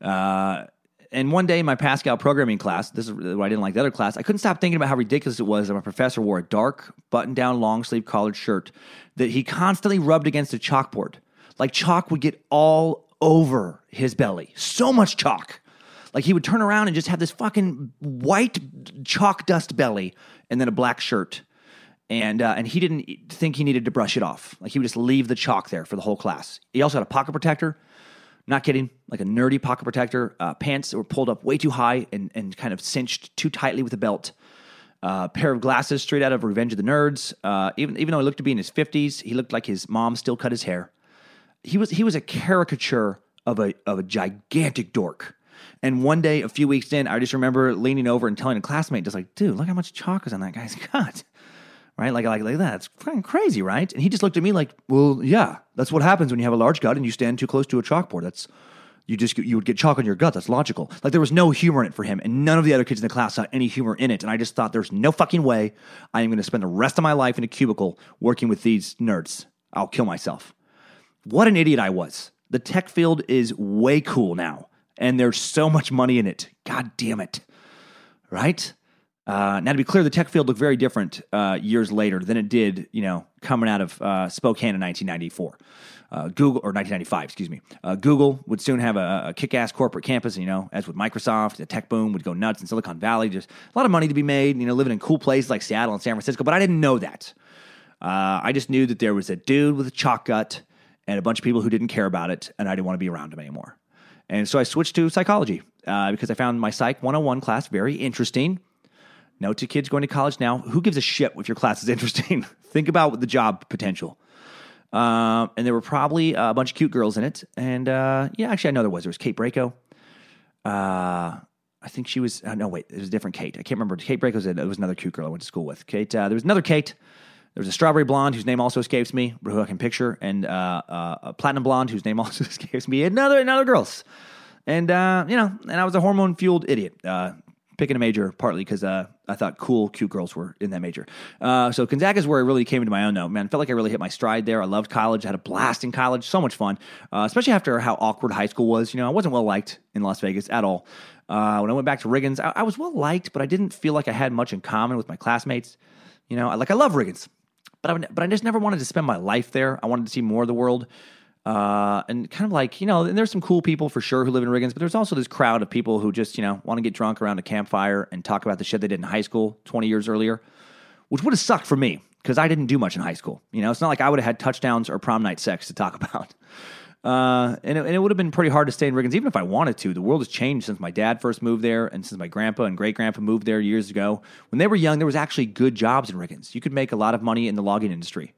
Uh, and one day in my Pascal programming class, this is why I didn't like the other class, I couldn't stop thinking about how ridiculous it was that my professor wore a dark, button down, long sleeve collared shirt that he constantly rubbed against a chalkboard. Like chalk would get all over his belly. So much chalk. Like he would turn around and just have this fucking white chalk dust belly and then a black shirt. And, uh, and he didn't think he needed to brush it off. Like he would just leave the chalk there for the whole class. He also had a pocket protector not kidding, like a nerdy pocket protector. Uh, pants that were pulled up way too high and, and kind of cinched too tightly with a belt. A uh, pair of glasses straight out of Revenge of the Nerds. Uh, even even though he looked to be in his fifties, he looked like his mom still cut his hair. He was he was a caricature of a of a gigantic dork. And one day, a few weeks in, I just remember leaning over and telling a classmate, just like, "Dude, look how much chalk is on that guy's cut." right? Like, like, like that. It's fucking crazy, right? And he just looked at me like, well, yeah, that's what happens when you have a large gut and you stand too close to a chalkboard. That's, you just, you would get chalk on your gut. That's logical. Like, there was no humor in it for him. And none of the other kids in the class saw any humor in it. And I just thought, there's no fucking way I am going to spend the rest of my life in a cubicle working with these nerds. I'll kill myself. What an idiot I was. The tech field is way cool now. And there's so much money in it. God damn it. Right? Uh, now, to be clear, the tech field looked very different uh, years later than it did, you know, coming out of uh, Spokane in 1994. Uh, Google, or 1995, excuse me. Uh, Google would soon have a, a kick ass corporate campus, you know, as with Microsoft, the tech boom would go nuts in Silicon Valley. Just a lot of money to be made, you know, living in cool places like Seattle and San Francisco. But I didn't know that. Uh, I just knew that there was a dude with a chalk gut and a bunch of people who didn't care about it, and I didn't want to be around him anymore. And so I switched to psychology because I found my Psych 101 class very interesting. Note to kids going to college now who gives a shit if your class is interesting? Think about the job potential. Um, and there were probably a bunch of cute girls in it. And uh, yeah, actually, I know there was. There was Kate Braco. Uh, I think she was, uh, no, wait, it was a different Kate. I can't remember. Kate Braco was, was another cute girl I went to school with. Kate, uh, there was another Kate. There was a strawberry blonde whose name also escapes me, who I can picture, and uh, uh, a platinum blonde whose name also escapes me. Another, another girls. And, uh, you know, and I was a hormone fueled idiot. Uh, picking a major partly because uh, I thought cool, cute girls were in that major. Uh, so Gonzaga is where I really came into my own. Though, man, I felt like I really hit my stride there. I loved college. I had a blast in college. So much fun, especially after how awkward high school was. You know, I wasn't well liked in Las Vegas at all. When I went back to Riggins, I, I, was well liked, but I didn't feel like I had much in common with my classmates. You know, like I love Riggins, but I, but I just never wanted to spend my life there. I wanted to see more of the world. Uh, and kind of like, you know, and there's some cool people for sure who live in Riggins, but there's also this crowd of people who just, you know, want to get drunk around a campfire and talk about the shit they did in high school 20 years earlier, which would have sucked for me because I didn't do much in high school. You know, it's not like I would have had touchdowns or prom night sex to talk about. Uh, and, it, and it would have been pretty hard to stay in Riggins, even if I wanted to. The world has changed since my dad first moved there, and since my grandpa and great grandpa moved there years ago. When they were young, there was actually good jobs in Riggins. You could make a lot of money in the logging industry.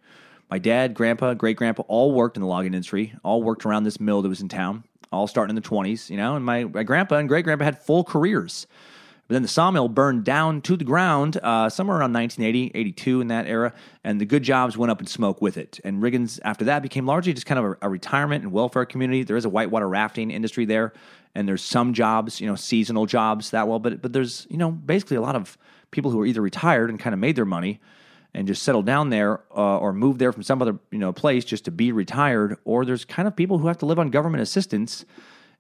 My dad, grandpa, great grandpa all worked in the logging industry, all worked around this mill that was in town, all starting in the 20s, you know, and my, my grandpa and great grandpa had full careers. But then the sawmill burned down to the ground uh, somewhere around 1980, 82 in that era, and the good jobs went up in smoke with it. And Riggins, after that, became largely just kind of a, a retirement and welfare community. There is a whitewater rafting industry there, and there's some jobs, you know, seasonal jobs that well, but but there's you know basically a lot of people who are either retired and kind of made their money and just settle down there uh, or move there from some other you know place just to be retired or there's kind of people who have to live on government assistance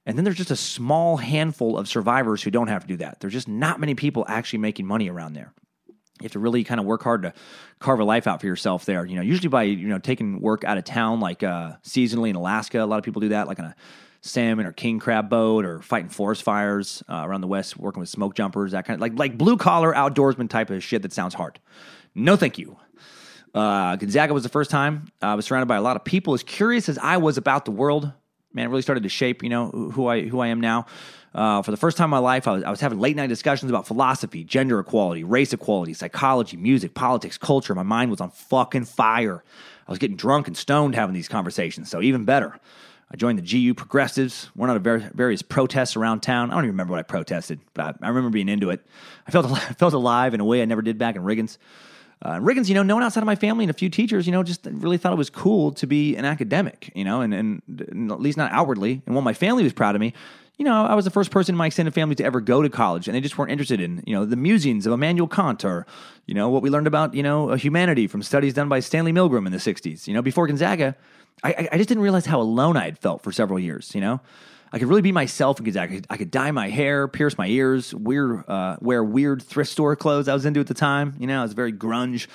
and then there's just a small handful of survivors who don't have to do that. There's just not many people actually making money around there. You have to really kind of work hard to carve a life out for yourself there. You know usually by you know taking work out of town like uh, seasonally in alaska a lot of people do that like on a salmon or king crab boat or fighting forest fires uh, around the west working with smoke jumpers that kind of like like blue collar outdoorsman type of shit that sounds hard. No, thank you. Uh, Gonzaga was the first time. I was surrounded by a lot of people. As curious as I was about the world. Man, it really started to shape, you know, who I who I am now. Uh, for the first time in my life, I was, I was having late night discussions about philosophy, gender equality, race equality, psychology, music, politics, culture. My mind was on fucking fire. I was getting drunk and stoned having these conversations, so even better. I joined the GU Progressives, went on to various protests around town. I don't even remember what I protested, but I, I remember being into it. I felt, I felt alive in a way I never did back in Riggins. Uh, Riggins, you know, no one outside of my family and a few teachers, you know, just really thought it was cool to be an academic, you know, and, and, and at least not outwardly. And while my family was proud of me, you know, I was the first person in my extended family to ever go to college, and they just weren't interested in, you know, the musings of Immanuel Kant or, you know, what we learned about, you know, humanity from studies done by Stanley Milgram in the 60s. You know, before Gonzaga, I, I just didn't realize how alone I had felt for several years, you know? I could really be myself in Gonzaga. I could, I could dye my hair, pierce my ears, weird, uh, wear weird thrift store clothes I was into at the time. You know, I was very grunge,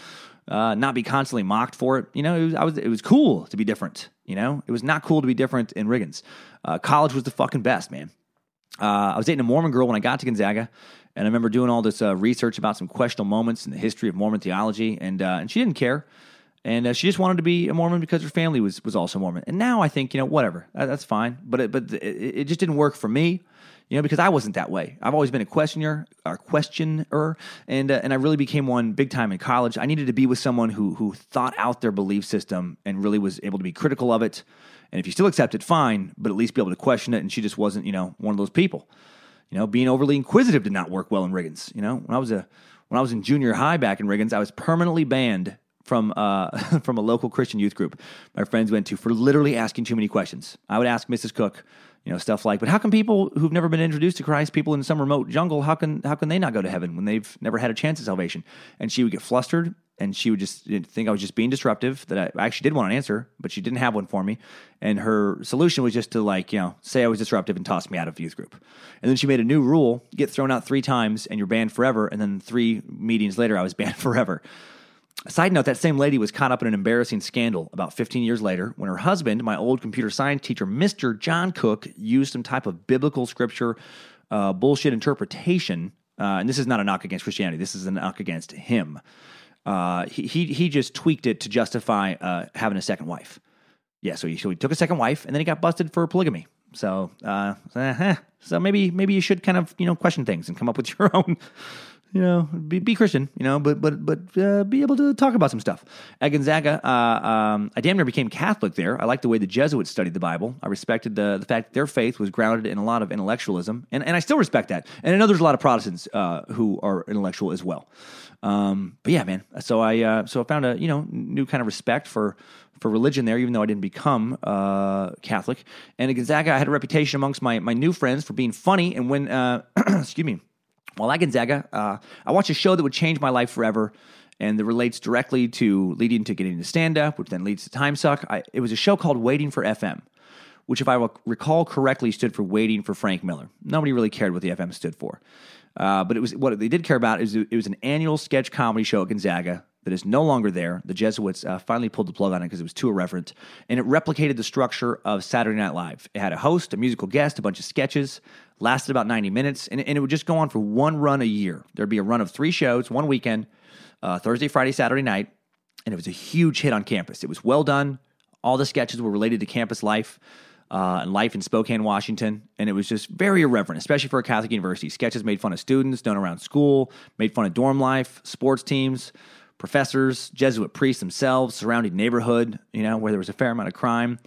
uh, not be constantly mocked for it. You know, it was, I was, it was cool to be different. You know, it was not cool to be different in Riggins. Uh, college was the fucking best, man. Uh, I was dating a Mormon girl when I got to Gonzaga, and I remember doing all this uh, research about some questionable moments in the history of Mormon theology, and uh, and she didn't care, and uh, she just wanted to be a Mormon because her family was was also Mormon. And now I think you know whatever, that, that's fine, but it, but it, it just didn't work for me. You know, because I wasn't that way. I've always been a questioner, a questioner, and uh, and I really became one big time in college. I needed to be with someone who who thought out their belief system and really was able to be critical of it and if you still accept it, fine, but at least be able to question it. And she just wasn't, you know, one of those people. You know, being overly inquisitive did not work well in Riggins. You know, when I was a when I was in junior high back in Riggins, I was permanently banned from uh, from a local Christian youth group my friends went to for literally asking too many questions. I would ask Mrs. Cook, you know, stuff like, "But how can people who've never been introduced to Christ, people in some remote jungle, how can how can they not go to heaven when they've never had a chance at salvation?" And she would get flustered and she would just think I was just being disruptive. That I actually did want an answer, but she didn't have one for me. And her solution was just to like you know say I was disruptive and toss me out of youth group. And then she made a new rule: get thrown out three times and you're banned forever. And then three meetings later, I was banned forever. Side note: that same lady was caught up in an embarrassing scandal about 15 years later when her husband, my old computer science teacher, Mr. John Cook, used some type of biblical scripture uh, bullshit interpretation. Uh, and this is not a knock against Christianity. This is a knock against him uh, he, he he just tweaked it to justify uh, having a second wife. Yeah, so he, so he took a second wife, and then he got busted for polygamy. So, uh, so maybe maybe you should kind of you know question things and come up with your own you know, be, be Christian, you know, but but but uh, be able to talk about some stuff. At Gonzaga, uh, um, I damn near became Catholic there. I liked the way the Jesuits studied the Bible. I respected the the fact that their faith was grounded in a lot of intellectualism, and and I still respect that. And I know there's a lot of Protestants uh, who are intellectual as well. Um, but yeah, man. So I uh, so I found a you know new kind of respect for for religion there, even though I didn't become uh, Catholic. And at Gonzaga, I had a reputation amongst my my new friends for being funny. And when uh, excuse me at Gonzaga, uh, I watched a show that would change my life forever and that relates directly to leading to getting to stand up, which then leads to Time Suck. I, it was a show called Waiting for FM, which, if I recall correctly, stood for Waiting for Frank Miller. Nobody really cared what the FM stood for. Uh, but it was what they did care about is it was an annual sketch comedy show at Gonzaga that is no longer there. The Jesuits uh, finally pulled the plug on it because it was too irreverent, and it replicated the structure of Saturday Night Live. It had a host, a musical guest, a bunch of sketches, lasted about 90 minutes, and, and it would just go on for one run a year. There'd be a run of three shows, one weekend, uh, Thursday, Friday, Saturday night, and it was a huge hit on campus. It was well done. All the sketches were related to campus life. Uh, and life in Spokane, Washington. And it was just very irreverent, especially for a Catholic university. Sketches made fun of students, done around school, made fun of dorm life, sports teams, professors, Jesuit priests themselves, surrounding neighborhood, you know, where there was a fair amount of crime.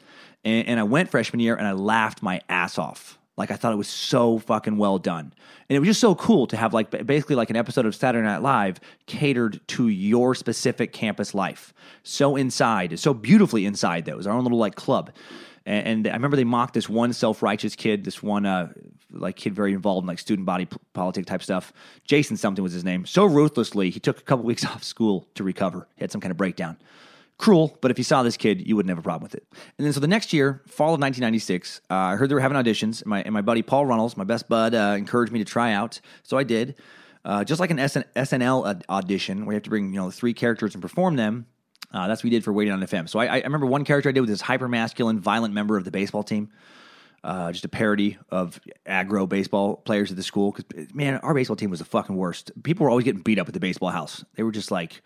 And, and I went freshman year and I laughed my ass off. Like I thought it was so fucking well done. And it was just so cool to have like basically like an episode of Saturday Night Live catered to your specific campus life. So inside, so beautifully inside though. It was our own little like club. And, and I remember they mocked this one self-righteous kid, this one uh, like kid very involved in like student body p- politic type stuff. Jason something was his name. So ruthlessly, he took a couple weeks off school to recover. He had some kind of breakdown. Cruel, but if you saw this kid, you wouldn't have a problem with it. And then so the next year, fall of 1996, uh, I heard they were having auditions. And my, and my buddy Paul Runnels, my best bud, uh, encouraged me to try out. So I did. Uh, just like an SN- SNL audition, where you have to bring you know three characters and perform them. Uh, that's what we did for Waiting on FM. So I, I remember one character I did with this hyper masculine, violent member of the baseball team uh, just a parody of aggro baseball players at the school. Because man, our baseball team was the fucking worst. People were always getting beat up at the baseball house. They were just like,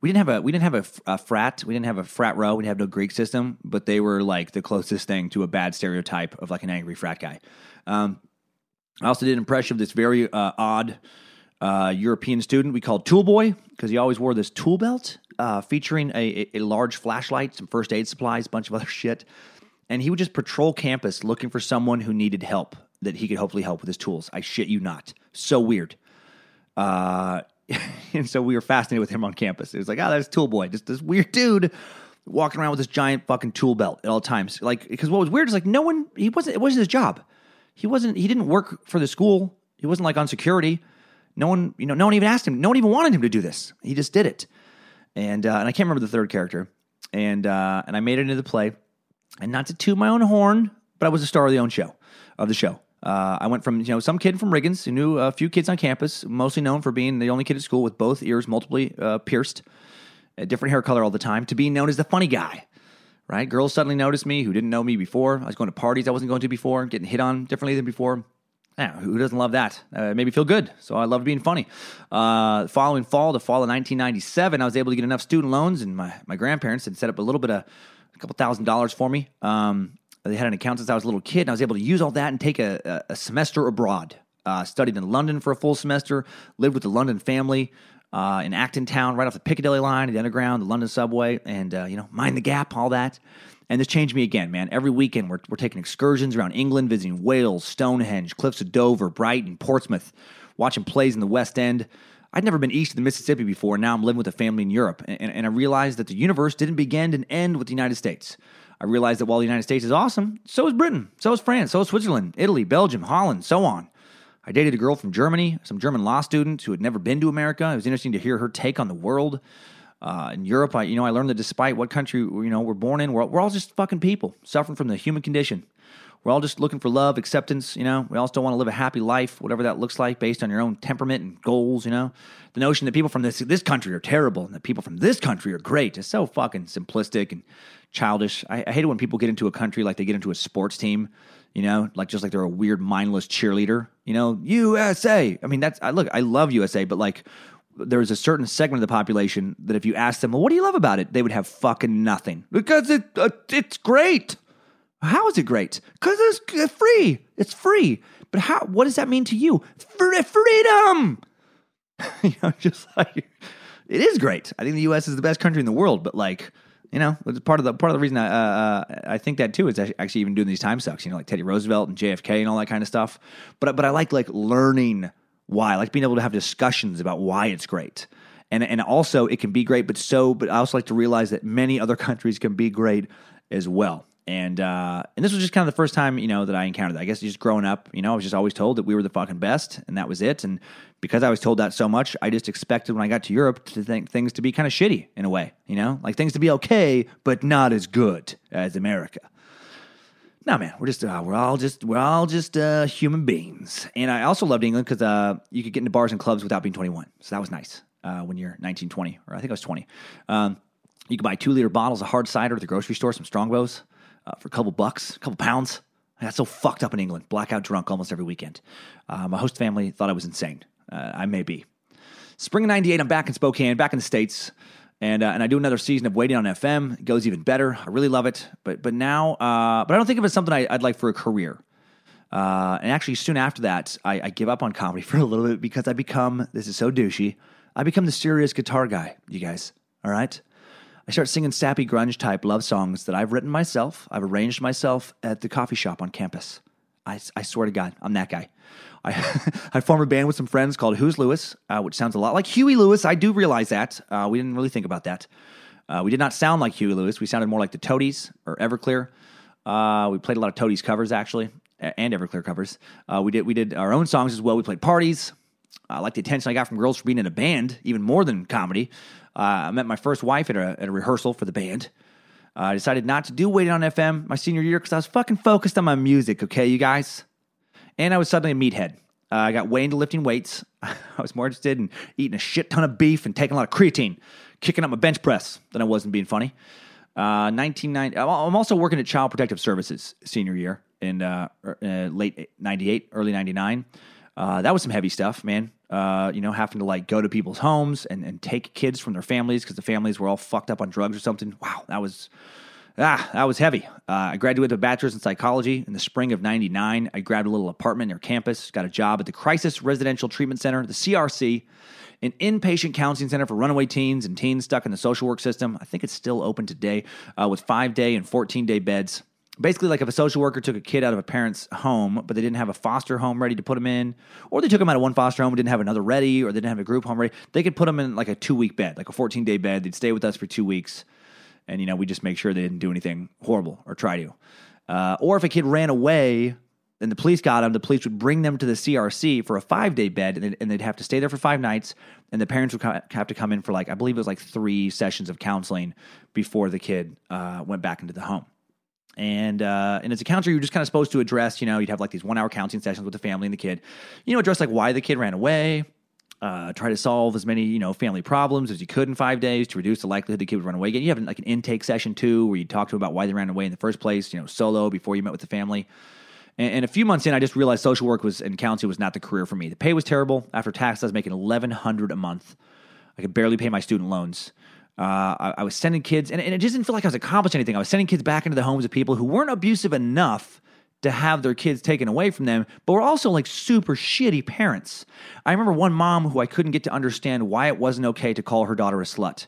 we didn't have a we didn't have a, a, frat. We didn't have a frat row. We didn't have no Greek system. But they were like the closest thing to a bad stereotype of like an angry frat guy. Um, I also did an impression of this very uh, odd uh, European student we called Tool Boy because he always wore this tool belt uh, featuring a, a, large flashlight, some first aid supplies, a bunch of other shit and he would just patrol campus looking for someone who needed help that he could hopefully help with his tools. I shit you not. So weird. Uh, and so we were fascinated with him on campus. It was like, oh, that's Tool Boy, just this weird dude walking around with this giant fucking tool belt at all times. Like, because what was weird is like no one, he wasn't, it wasn't his job. He wasn't, he didn't work for the school. He wasn't like on security. No one, you know, no one even asked him. No one even wanted him to do this. He just did it. And uh, and I can't remember the third character. And uh, and I made it into the play. And not to toot my own horn, but I was a star of the own show of the show. Uh, I went from you know some kid from Riggins who knew a few kids on campus, mostly known for being the only kid at school with both ears multiply uh, pierced, a different hair color all the time, to being known as the funny guy. Right? Girls suddenly noticed me who didn't know me before. I was going to parties I wasn't going to before, getting hit on differently than before. Yeah, who doesn't love that? Uh, it made me feel good. So I loved being funny. Uh, following fall, the fall of 1997, I was able to get enough student loans, and my, my grandparents had set up a little bit of a couple thousand dollars for me. Um, they had an account since I was a little kid, and I was able to use all that and take a, a semester abroad. Uh, studied in London for a full semester, lived with the London family uh, in Acton Town, right off the Piccadilly line, the Underground, the London subway, and, uh, you know, mind the gap, all that. And this changed me again, man. Every weekend, we're, we're taking excursions around England, visiting Wales, Stonehenge, Cliffs of Dover, Brighton, Portsmouth, watching plays in the West End. I'd never been east of the Mississippi before. And now I'm living with a family in Europe. And, and I realized that the universe didn't begin and end with the United States. I realized that while the United States is awesome, so is Britain, so is France, so is Switzerland, Italy, Belgium, Holland, so on. I dated a girl from Germany, some German law student who had never been to America. It was interesting to hear her take on the world. Uh, in Europe, I, you know, I learned that despite what country you know we're born in, we're, we're all just fucking people suffering from the human condition. We're all just looking for love, acceptance. You know, we all still want to live a happy life, whatever that looks like, based on your own temperament and goals. You know, the notion that people from this this country are terrible and that people from this country are great is so fucking simplistic and childish. I, I hate it when people get into a country like they get into a sports team. You know, like just like they're a weird mindless cheerleader. You know, USA. I mean, that's I look. I love USA, but like there's a certain segment of the population that if you ask them, well, what do you love about it? They would have fucking nothing because it uh, it's great. How is it great? Because it's free. It's free. But how? What does that mean to you? Free, freedom. you know, just like it is great. I think the U.S. is the best country in the world. But like, you know, it's part of the part of the reason I, uh, I think that too is actually even doing these time sucks. You know, like Teddy Roosevelt and JFK and all that kind of stuff. But but I like like learning why. I like being able to have discussions about why it's great. And and also it can be great, but so but I also like to realize that many other countries can be great as well. And uh, and this was just kind of the first time you know that I encountered that. I guess just growing up, you know, I was just always told that we were the fucking best, and that was it. And because I was told that so much, I just expected when I got to Europe to think things to be kind of shitty in a way, you know, like things to be okay but not as good as America. No, man, we're just uh, we're all just we're all just uh, human beings. And I also loved England because uh, you could get into bars and clubs without being 21, so that was nice uh, when you're 19, 20, or I think I was 20. Um, you could buy two liter bottles of hard cider at the grocery store, some Strongbows, uh, for a couple bucks, a couple pounds. I got so fucked up in England, blackout drunk almost every weekend. Uh, my host family thought I was insane. I may be. Spring of '98, I'm back in Spokane, back in the states and uh, and I do another season of Waiting on FM. It goes even better. I really love it. But but now, uh, but I don't think of it as something I, would like for a career. Uh, and actually, soon after that, I, I, give up on comedy for a little bit because I become this is so douchey. I become the serious guitar guy. You guys, all right? I start singing sappy grunge type love songs that I've written myself. I've arranged myself at the coffee shop on campus. I, I swear to God, I'm that guy. I, I formed a band with some friends called Who's Lewis, uh, which sounds a lot like Huey Lewis. I do realize that. Uh, we didn't really think about that. Uh, we did not sound like Huey Lewis. We sounded more like the Toadies or Everclear. Uh, we played a lot of Toadies covers actually, and Everclear covers. Uh, we did we did our own songs as well. We played parties. I like the attention I got from girls for being in a band, even more than comedy. Uh, I met my first wife at a, at a rehearsal for the band. I decided not to do Waiting on FM my senior year because I was fucking focused on my music, okay, you guys? And I was suddenly a meathead. Uh, I got way into lifting weights. I was more interested in eating a shit ton of beef and taking a lot of creatine, kicking up my bench press than I was in being funny. Uh, 1990. I'm also working at Child Protective Services senior year in uh, er, uh, late 98, early 99. Uh, that was some heavy stuff, man. Uh, you know, having to like go to people's homes and, and take kids from their families because the families were all fucked up on drugs or something. Wow, that was Ah, that was heavy. Uh, I graduated with a bachelor's in psychology in the spring of 99. I grabbed a little apartment near campus, got a job at the Crisis Residential Treatment Center, the CRC, an inpatient counseling center for runaway teens and teens stuck in the social work system. I think it's still open today uh, with five day and 14 day beds. Basically like if a social worker took a kid out of a parent's home but they didn't have a foster home ready to put them in or they took them out of one foster home and didn't have another ready or they didn't have a group home ready they could put them in like a two week bed like a 14 day bed. They'd stay with us for two weeks and you know we just make sure they didn't do anything horrible or try to. Uh, or if a kid ran away and the police got them the police would bring them to the crc for a five day bed and they'd, and they'd have to stay there for five nights and the parents would co- have to come in for like i believe it was like three sessions of counseling before the kid uh, went back into the home and uh, and as a counselor, you're just kind of supposed to address, you know, you'd have like these one hour counseling sessions with the family and the kid, you know, address like why the kid ran away, uh, try to solve as many you know family problems as you could in five days to reduce the likelihood the kid would run away again. You have like an intake session too, where you talk to them about why they ran away in the first place, you know, solo before you met with the family. And, and a few months in, I just realized social work was and counseling was not the career for me. The pay was terrible. After tax, I was making eleven hundred a month. I could barely pay my student loans. Uh, I, I, was sending kids, and, and, it just didn't feel like I was accomplishing anything. I was sending kids back into the homes of people who weren't abusive enough to have their kids taken away from them, but were also like super shitty parents. I remember one mom who I couldn't get to understand why it wasn't okay to call her daughter a slut.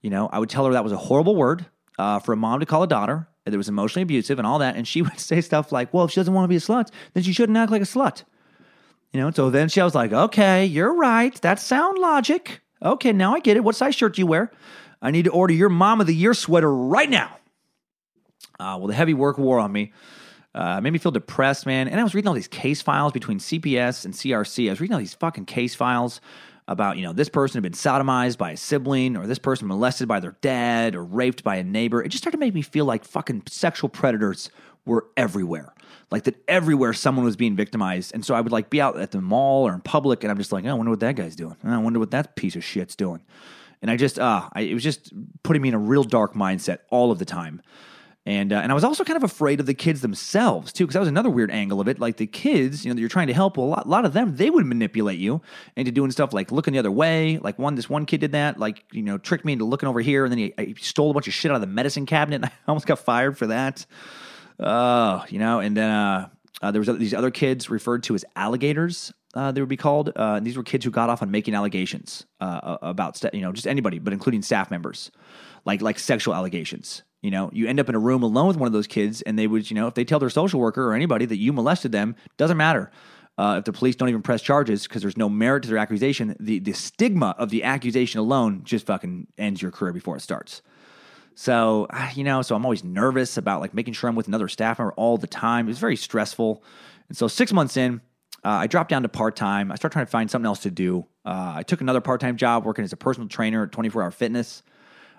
You know, I would tell her that was a horrible word uh, for a mom to call a daughter, that it was emotionally abusive and all that, and she would say stuff like, well, if she doesn't want to be a slut, then she shouldn't act like a slut. You know, so then she was like, okay, you're right. That's sound logic. Okay, now I get it. What size shirt do you wear? I need to order your mom of the year sweater right now. Uh, well, the heavy work wore on me. Uh, made me feel depressed, man. And I was reading all these case files between CPS and CRC. I was reading all these fucking case files about, you know, this person had been sodomized by a sibling or this person molested by their dad or raped by a neighbor. It just started to make me feel like fucking sexual predators were everywhere. Like that everywhere someone was being victimized. And so I would like be out at the mall or in public and I'm just like, oh, I wonder what that guy's doing. I wonder what that piece of shit's doing. And I just, uh, I, it was just putting me in a real dark mindset all of the time. And uh, and I was also kind of afraid of the kids themselves too, because that was another weird angle of it. Like the kids, you know, that you're trying to help. Well, a lot, a lot of them, they would manipulate you into doing stuff like looking the other way. Like one, this one kid did that. Like you know, tricked me into looking over here, and then he, he stole a bunch of shit out of the medicine cabinet. And I almost got fired for that. Uh, you know, and then uh, uh, there was these other kids referred to as alligators. Uh, they would be called. Uh, these were kids who got off on making allegations uh, about, st- you know, just anybody, but including staff members, like like sexual allegations. You know, you end up in a room alone with one of those kids, and they would, you know, if they tell their social worker or anybody that you molested them, doesn't matter. Uh, if the police don't even press charges because there's no merit to their accusation, the, the stigma of the accusation alone just fucking ends your career before it starts. So, you know, so I'm always nervous about like making sure I'm with another staff member all the time. It was very stressful. And so, six months in, uh, I dropped down to part time. I started trying to find something else to do. Uh, I took another part time job working as a personal trainer at 24 Hour Fitness.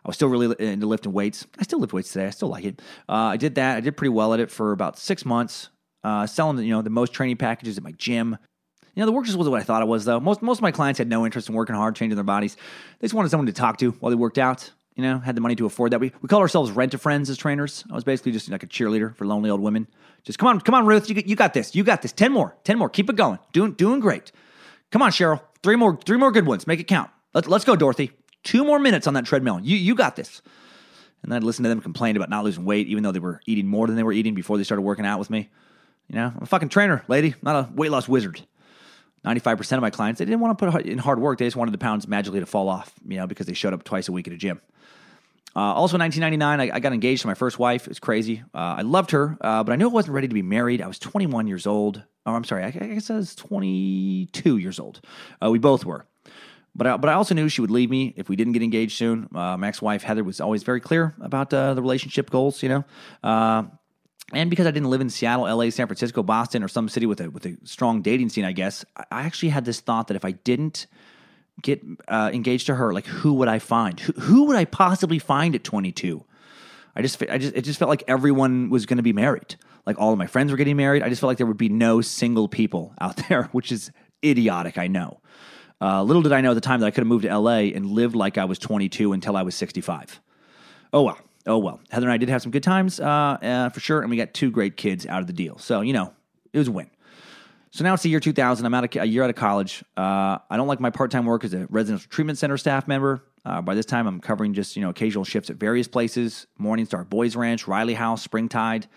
I was still really into lifting weights. I still lift weights today. I still like it. Uh, I did that. I did pretty well at it for about six months, uh, selling you know the most training packages at my gym. You know, the work just wasn't what I thought it was, though. Most most of my clients had no interest in working hard, changing their bodies. They just wanted someone to talk to while they worked out. You know, had the money to afford that. We we call ourselves rent a friends as trainers. I was basically just like a cheerleader for lonely old women. Just come on, come on, Ruth, you, you got this. You got this. Ten more, ten more. Keep it going. Doing doing great. Come on, Cheryl. Three more, three more good ones. Make it count. Let's let's go, Dorothy. Two more minutes on that treadmill. You you got this. And I'd listen to them complain about not losing weight, even though they were eating more than they were eating before they started working out with me. You know, I'm a fucking trainer, lady, not a weight loss wizard. 95% of my clients, they didn't want to put in hard work. They just wanted the pounds magically to fall off, you know, because they showed up twice a week at a gym. Uh, also in 1999, I, I, got engaged to my first wife. It was crazy. Uh, I loved her, uh, but I knew I wasn't ready to be married. I was 21 years old. Oh, I'm sorry. I, I guess I was 22 years old. Uh, we both were. But I, but I also knew she would leave me if we didn't get engaged soon. Uh, my ex-wife Heather was always very clear about uh, the relationship goals, you know. And because I didn't live in Seattle, LA, San Francisco, Boston, or some city with a with a strong dating scene, I guess I actually had this thought that if I didn't get uh, engaged to her, like who would I find? Who, who would I possibly find at 22? I just I just it just felt like everyone was going to be married. Like all of my friends were getting married. I just felt like there would be no single people out there, which is idiotic. I know. Uh, little did I know at the time that I could have moved to LA and lived like I was 22 until I was 65. Oh well. Oh well. Heather and I did have some good times uh, uh, for sure, and we got two great kids out of the deal. So you know, it was a win. So now it's the year 2000. I'm out of, a year out of college. Uh, I don't like my part time work as a residential treatment center staff member. Uh, by this time, I'm covering just you know occasional shifts at various places: Morningstar Boys Ranch, Riley House, Springtide.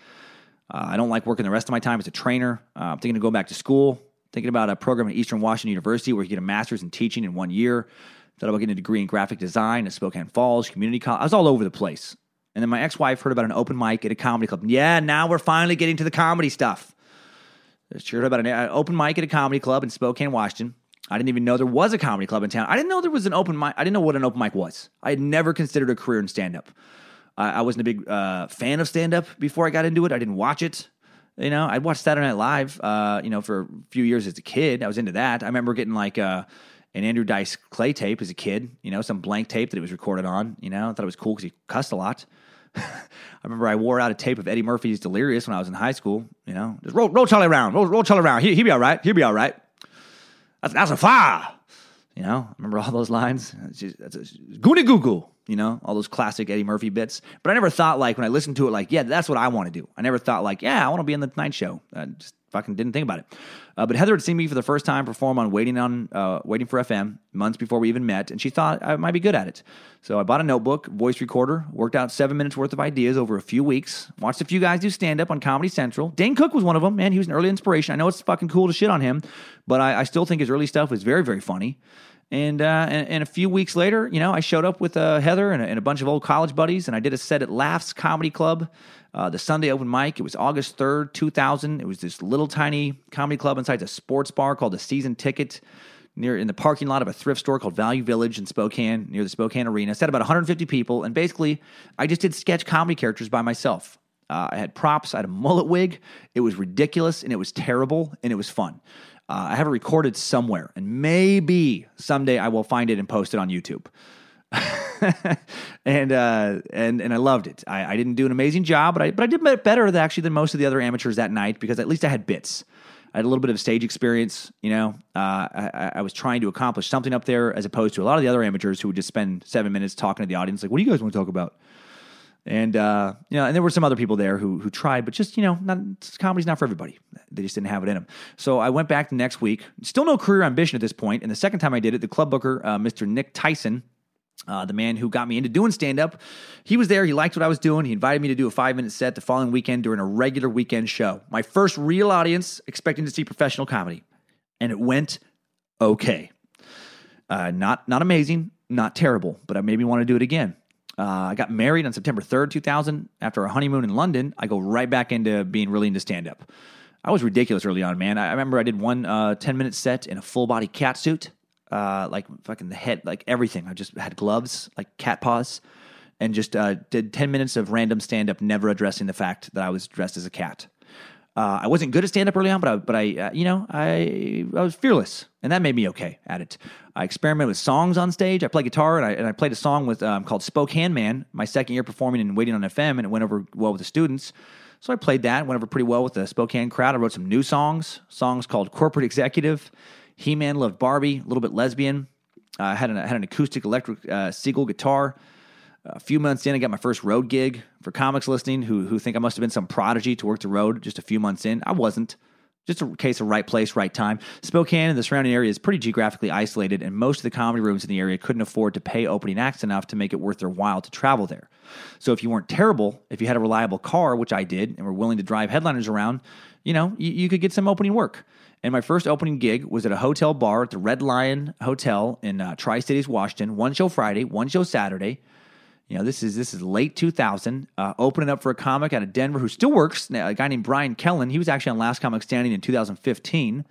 Uh, I don't like working the rest of my time as a trainer. Uh, I'm thinking to go back to school thinking about a program at Eastern Washington University where you get a master's in teaching in one year. Thought about getting a degree in graphic design at Spokane Falls Community College. I was all over the place. And then my ex wife heard about an open mic at a comedy club. Yeah, now we're finally getting to the comedy stuff. Heard about an uh, open mic at a comedy club in Spokane, Washington. I didn't even know there was a comedy club in town. I didn't know there was an open mic. I didn't know what an open mic was. I had never considered a career in stand up. I, I wasn't a big uh, fan of stand up before I got into it. I didn't watch it. You know, I'd watch Saturday Night Live, uh, you know, for a few years as a kid. I was into that. I remember getting like uh, an Andrew Dice Clay tape as a kid, you know, some blank tape that it was recorded on. You know, I thought it was cool because he cussed a lot. I remember I wore out a tape of Eddie Murphy's Delirious when I was in high school. You know, just roll, roll Charlie around, roll, roll Charlie around. He, he'll be all right. He'll be all right. That's, that's a fire. You know, remember all those lines? That's a, goo goo. You know, all those classic Eddie Murphy bits. But I never thought like when I listened to it, like, yeah, that's what I want to do. I never thought like, yeah, I want to be on the Tonight Show. I just fucking didn't think about it. Uh, but Heather had seen me for the first time perform on Waiting on uh, Waiting for FM months before we even met, and she thought I might be good at it. So I bought a notebook, voice recorder, worked out seven minutes worth of ideas over a few weeks. Watched a few guys do stand up on Comedy Central. Dane Cook was one of them. Man, he was an early inspiration. I know it's fucking cool to shit on him, but I, I still think his early stuff was very very funny. And, uh, and, and a few weeks later, you know, I showed up with uh, Heather and a, and a bunch of old college buddies, and I did a set at Laughs Comedy Club, uh, the Sunday open mic. It was August third, two thousand. It was this little tiny comedy club inside a sports bar called the Season Ticket, near in the parking lot of a thrift store called Value Village in Spokane, near the Spokane Arena. Set about 150 people, and basically, I just did sketch comedy characters by myself. Uh, I had props. I had a mullet wig. It was ridiculous and it was terrible and it was fun. Uh, I have it recorded somewhere, and maybe someday I will find it and post it on YouTube. and uh, and and I loved it. I, I, didn't do an amazing job, but I but I did better actually than most of the other amateurs that night because at least I had bits. I had a little bit of stage experience. You know, uh, I, I, was trying to accomplish something up there as opposed to a lot of the other amateurs who would just spend seven minutes talking to the audience, like, "What do you guys want to talk about?" And uh, you know, and there were some other people there who who tried, but just you know, not, comedy's not for everybody. They just didn't have it in them. So I went back the next week. Still no career ambition at this point. And the second time I did it, the club booker, uh, Mr. Nick Tyson, uh, the man who got me into doing stand up, he was there. He liked what I was doing. He invited me to do a five minute set the following weekend during a regular weekend show. My first real audience expecting to see professional comedy, and it went okay. Uh, not not amazing, not terrible, but I maybe want to do it again. Uh, I got married on September 3rd, 2000. After a honeymoon in London, I go right back into being really into stand up. I was ridiculous early on, man. I, remember I did one uh, 10 minute set in a full body cat suit, uh, like fucking the head, like everything. I just had gloves, like cat paws, and just uh, did 10 minutes of random stand up, never addressing the fact that I was dressed as a cat. Uh, I wasn't good at stand up early on, but I, but I, uh, you know, I, I was fearless, and that made me okay at it. I experimented with songs on stage. I played guitar, and I, and I played a song with um, called Spokane Man. My second year performing and waiting on FM, and it went over well with the students. So I played that, went over pretty well with the Spokane crowd. I wrote some new songs, songs called Corporate Executive, He Man Loved Barbie, a little bit lesbian. Uh, I had an, had an acoustic electric uh, Seagull guitar. A few months in, I got my first road gig for comics listening who, who think I must have been some prodigy to work the road just a few months in. I wasn't. Just a case of right place, right time. Spokane and the surrounding area is pretty geographically isolated, and most of the comedy rooms in the area couldn't afford to pay opening acts enough to make it worth their while to travel there. So if you weren't terrible, if you had a reliable car, which I did, and were willing to drive headliners around, you know, you, you could get some opening work. And my first opening gig was at a hotel bar at the Red Lion Hotel in uh, Tri Cities, Washington. One show Friday, one show Saturday. You know, this is this is late 2000. Uh, opening up for a comic out of Denver who still works, a guy named Brian Kellen. He was actually on Last Comic Standing in 2015,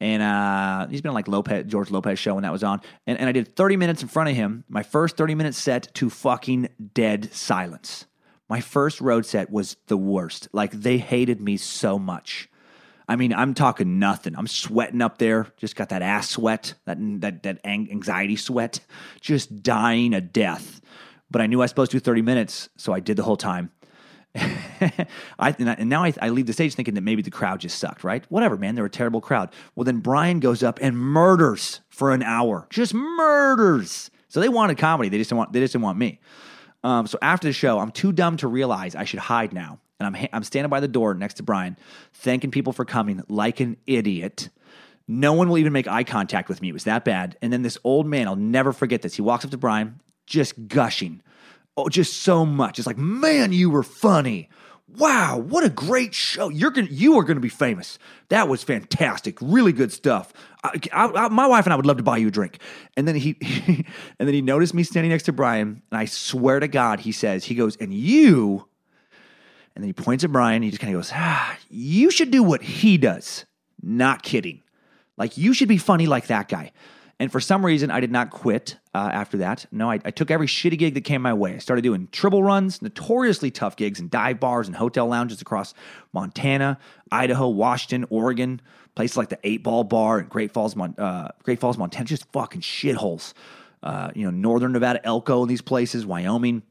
and uh, he's been like Lopez, George Lopez show when that was on. And, and I did 30 minutes in front of him. My first 30 minute set to fucking dead silence. My first road set was the worst. Like they hated me so much. I mean, I'm talking nothing. I'm sweating up there. Just got that ass sweat, that that that anxiety sweat, just dying a death but I knew I was supposed to do 30 minutes, so I did the whole time. I, and now I, I, leave the stage thinking that maybe the crowd just sucked, right? Whatever, man, they're a terrible crowd. Well, then Brian goes up and murders for an hour, just murders. So they wanted comedy, they just didn't want, they just didn't want me. Um, so after the show, I'm too dumb to realize I should hide now, and I'm I'm standing by the door next to Brian, thanking people for coming like an idiot. No one will even make eye contact with me. It was that bad. And then this old man, I'll never forget this. He walks up to Brian, just gushing. Oh, just so much. It's like, man, you were funny. Wow, what a great show! You're gonna, you are to be famous. That was fantastic. Really good stuff. I, I, I, my wife and I would love to buy you a drink. And then he, and then he noticed me standing next to Brian, and I swear to God, he says, he goes, and you, and then he points at Brian. He just kind of goes, ah, you should do what he does. Not kidding. Like you should be funny like that guy. And for some reason, I did not quit uh, after that. No, I, I, took every shitty gig that came my way. I started doing triple runs, notoriously tough gigs in dive bars and hotel lounges across Montana, Idaho, Washington, Oregon, places like the Eight Ball Bar in Great Falls, uh, Great Falls, Montana, just fucking shitholes. Uh, you know, Northern Nevada, Elko, and these places, Wyoming.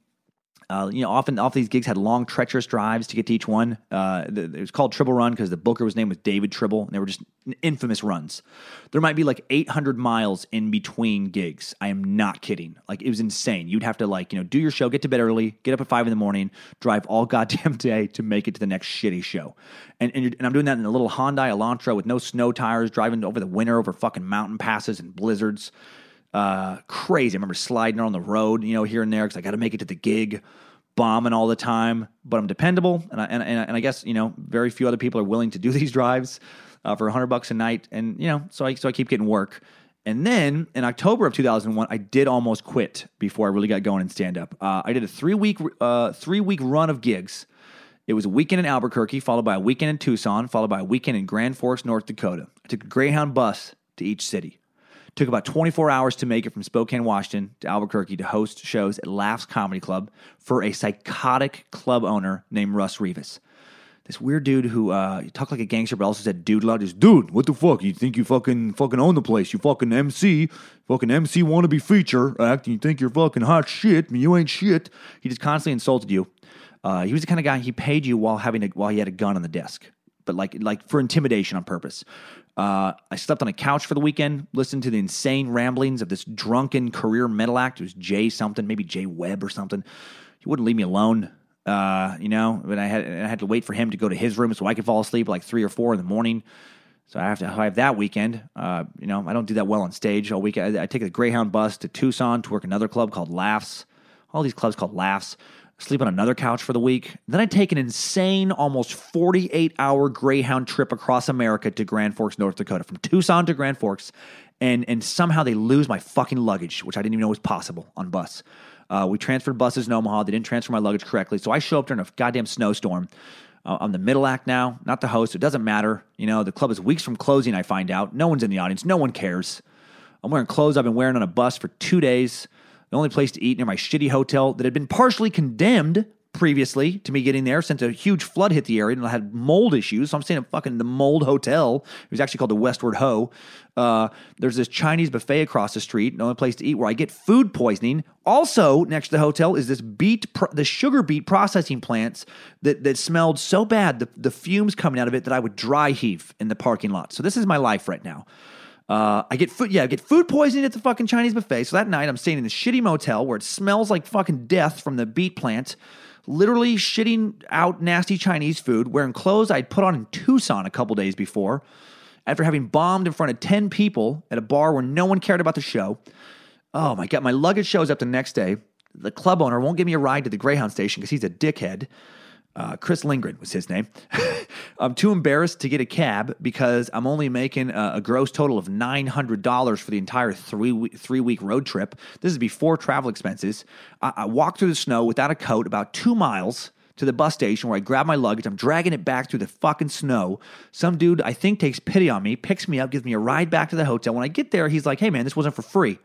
Uh, you know, often off these gigs had long, treacherous drives to get to each one. Uh, it was called Triple Run because the booker was named was David Tribble, and they were just infamous runs. There might be like 800 miles in between gigs. I am not kidding. Like it was insane. You'd have to like you know do your show, get to bed early, get up at five in the morning, drive all goddamn day to make it to the next shitty show. And and, and I'm doing that in a little Hyundai Elantra with no snow tires, driving over the winter over fucking mountain passes and blizzards uh, crazy. I remember sliding on the road, you know, here and there because I got to make it to the gig, bombing all the time. But I'm dependable, and I, and, and I guess you know very few other people are willing to do these drives uh, for 100 bucks a night, and you know, so I so I keep getting work. And then in October of 2001, I did almost quit before I really got going in stand up. Uh, I did a three week uh, three week run of gigs. It was a weekend in Albuquerque, followed by a weekend in Tucson, followed by a weekend in Grand Forks, North Dakota. I took a Greyhound bus to each city. Took about 24 hours to make it from Spokane, Washington to Albuquerque to host shows at Laughs Comedy Club for a psychotic club owner named Russ Rivas. This weird dude who uh, talked like a gangster, but also said dude loud. Just dude, what the fuck? You think you fucking fucking own the place? You fucking MC, fucking MC wannabe feature act. You think you're fucking hot shit? I mean, you ain't shit. He just constantly insulted you. Uh, he was the kind of guy he paid you while having a, while he had a gun on the desk, but like like for intimidation on purpose. Uh, I slept on a couch for the weekend, listened to the insane ramblings of this drunken career metal act. It was Jay something, maybe Jay Webb or something. He wouldn't leave me alone, uh, you know. But I had I had to wait for him to go to his room so I could fall asleep like three or four in the morning. So I have to have that weekend. Uh, you know, I don't do that well on stage all week. I, I take a Greyhound bus to Tucson to work another club called Laughs. All these clubs called Laughs sleep on another couch for the week. Then I take an insane, almost 48 hour Greyhound trip across America to Grand Forks, North Dakota, from Tucson to Grand Forks. And, and somehow they lose my fucking luggage, which I didn't even know was possible on bus. Uh, we transferred buses in Omaha. They didn't transfer my luggage correctly. So I show up during a goddamn snowstorm. Uh, I'm the middle act now, not the host. It doesn't matter. You know, the club is weeks from closing, I find out. No one's in the audience. No one cares. I'm wearing clothes I've been wearing on a bus for two days the only place to eat near my shitty hotel that had been partially condemned previously to me getting there since a huge flood hit the area and I had mold issues. So I'm staying at fucking the mold hotel. It was actually called the Westward Ho. Uh, there's this Chinese buffet across the street, the only place to eat where I get food poisoning. Also, next to the hotel is this beet, the sugar beet processing plants that, that smelled so bad, the, the fumes coming out of it, that I would dry heave in the parking lot. So this is my life right now. Uh, I get food, yeah, I get food poisoning at the fucking Chinese buffet. So that night, I'm staying in a shitty motel where it smells like fucking death from the beet plant, literally shitting out nasty Chinese food, wearing clothes I'd put on in Tucson a couple days before, after having bombed in front of 10 people at a bar where no one cared about the show. Oh my God, my luggage shows up the next day. The club owner won't give me a ride to the Greyhound station because he's a dickhead. Uh, Chris Lindgren was his name. I'm too embarrassed to get a cab because I'm only making a, a gross total of $900 for the entire three week, three week road trip. This is before travel expenses. I, I walk through the snow without a coat about two miles to the bus station where I grab my luggage. I'm dragging it back through the fucking snow. Some dude I think takes pity on me, picks me up, gives me a ride back to the hotel. When I get there, he's like, hey man, this wasn't for free.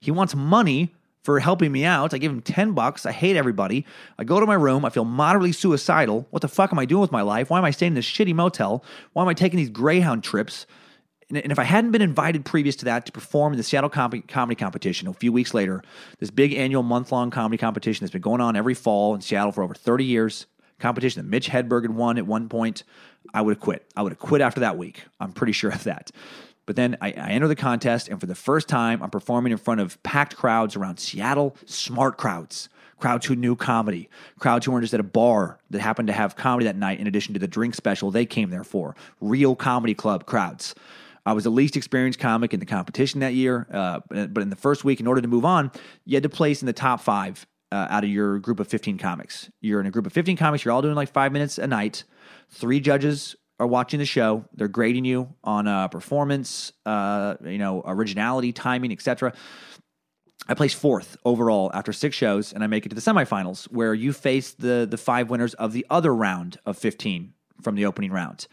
He wants money for helping me out. I give him 10 bucks. I hate everybody. I go to my room. I feel moderately suicidal. What the fuck am I doing with my life? Why am I staying in this shitty motel? Why am I taking these Greyhound trips? And if I hadn't been invited previous to that to perform in the Seattle Com- Comedy Competition a few weeks later, this big annual month long comedy competition that's been going on every fall in Seattle for over 30 years, competition that Mitch Hedberg had won at one point, I would have quit. I would have quit after that week. I'm pretty sure of that. But then I, I, enter the contest, and for the first time, I'm performing in front of packed crowds around Seattle, smart crowds, crowds who knew comedy, crowds who weren't just at a bar that happened to have comedy that night in addition to the drink special they came there for, real comedy club crowds. I was the least experienced comic in the competition that year, uh, but in the first week, in order to move on, you had to place in the top five uh, out of your group of 15 comics. You're in a group of 15 comics, you're all doing like five minutes a night. Three judges are watching the show. They're grading you on uh, performance, uh, you know, originality, timing, etc. I placed fourth overall after six shows, and I make it to the semifinals, where you face the the five winners of the other round of 15 from the opening round.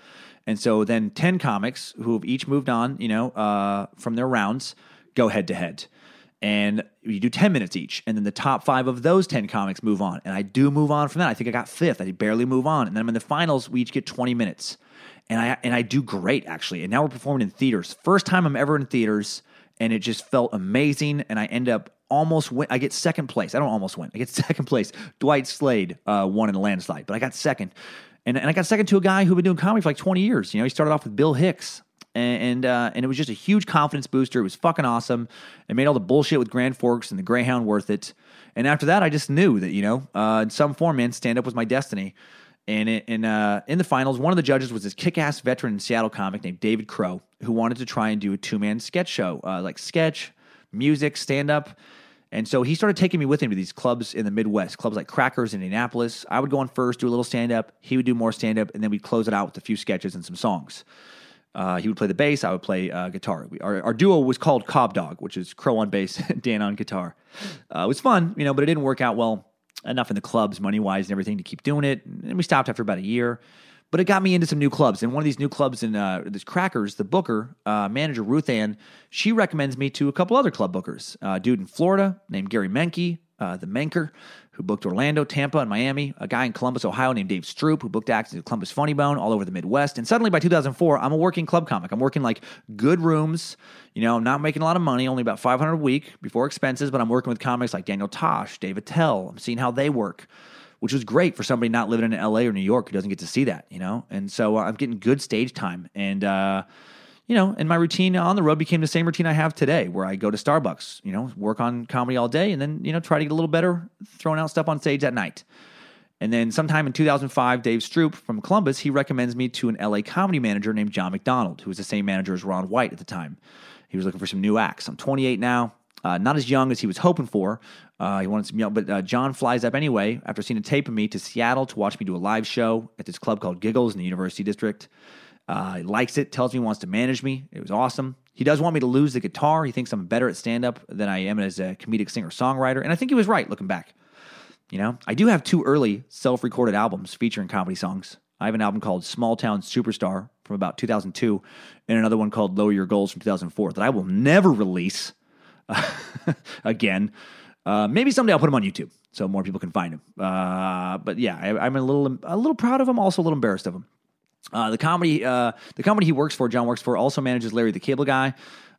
And so then 10 comics who have each moved on, you know, uh, from their rounds go head to head. And you do 10 minutes each. And then the top five of those 10 comics move on. And I do move on from that. I think I got fifth. I barely move on. And then I'm in the finals. We each get 20 minutes. And I, and I do great, actually. And now we're performing in theaters. First time I'm ever in theaters. And it just felt amazing. And I end up almost win. I get second place. I don't almost win. I get second place. Dwight Slade uh, won in a landslide, but I got second. And, and I got second to a guy who'd been doing comedy for like 20 years. You know, he started off with Bill Hicks and uh, and it was just a huge confidence booster. It was fucking awesome. It made all the bullshit with Grand Forks and the Greyhound worth it. And after that, I just knew that you know, uh, in some form, man, stand up was my destiny. And in uh, in the finals, one of the judges was this kick-ass veteran Seattle comic named David Crow, who wanted to try and do a two-man sketch show, uh, like sketch, music, stand-up. And so he started taking me with him to these clubs in the Midwest, clubs like Crackers in Indianapolis. I would go on first, do a little stand up. He would do more stand up, and then we'd close it out with a few sketches and some songs. Uh, he would play the bass, I would play uh, guitar. We, our, our, duo was called Cobb Dog, which is Crow on bass, Dan on guitar. Uh, it was fun, you know, but it didn't work out well enough in the clubs, money wise, and everything to keep doing it. And we stopped after about a year. But it got me into some new clubs. And one of these new clubs in uh, this Crackers, the booker, uh, manager Ruth Ann, she recommends me to a couple other club bookers. Uh, dude in Florida named Gary Menke, uh, the Menker, who booked Orlando, Tampa, and Miami. A guy in Columbus, Ohio named Dave Stroop, who booked acts at Columbus Funny Bone all over the Midwest. And suddenly by 2004, I'm a working club comic. I'm working like good rooms. You know, I'm not making a lot of money, only about 500 a week before expenses, but I'm working with comics like Daniel Tosh, Dave Attell. I'm seeing how they work which was great for somebody not living in LA or New York who doesn't get to see that, you know? And so uh, I'm getting good stage time. And, uh, you know, and my routine on the road became the same routine I have today, where I go to Starbucks, you know, work on comedy all day, and then, you know, try to get a little better throwing out stuff on stage at night. And then sometime in 2005, Dave Stroop from Columbus, he recommends me to an LA comedy manager named John McDonald, who was the same manager as Ron White at the time. He was looking for some new acts. I'm 28 now, uh, not as young as he was hoping for, uh, he wanted some young, but uh, John flies up anyway after seeing a tape of me to Seattle to watch me do a live show at this club called Giggles in the University District. Uh, he likes it, tells me he wants to manage me. It was awesome. He does want me to lose the guitar. He thinks I'm better at stand up than I am as a comedic singer songwriter. And I think he was right looking back. You know, I do have two early self recorded albums featuring comedy songs. I have an album called Small Town Superstar from about 2002 and another one called Lower Your Goals from 2004 that I will never release again. Uh, maybe someday I'll put them on YouTube so more people can find them. Uh, but yeah, I, am a little a little proud of them, also a little embarrassed of him. Uh, the comedy uh, the company he works for, John works for, also manages Larry the Cable Guy.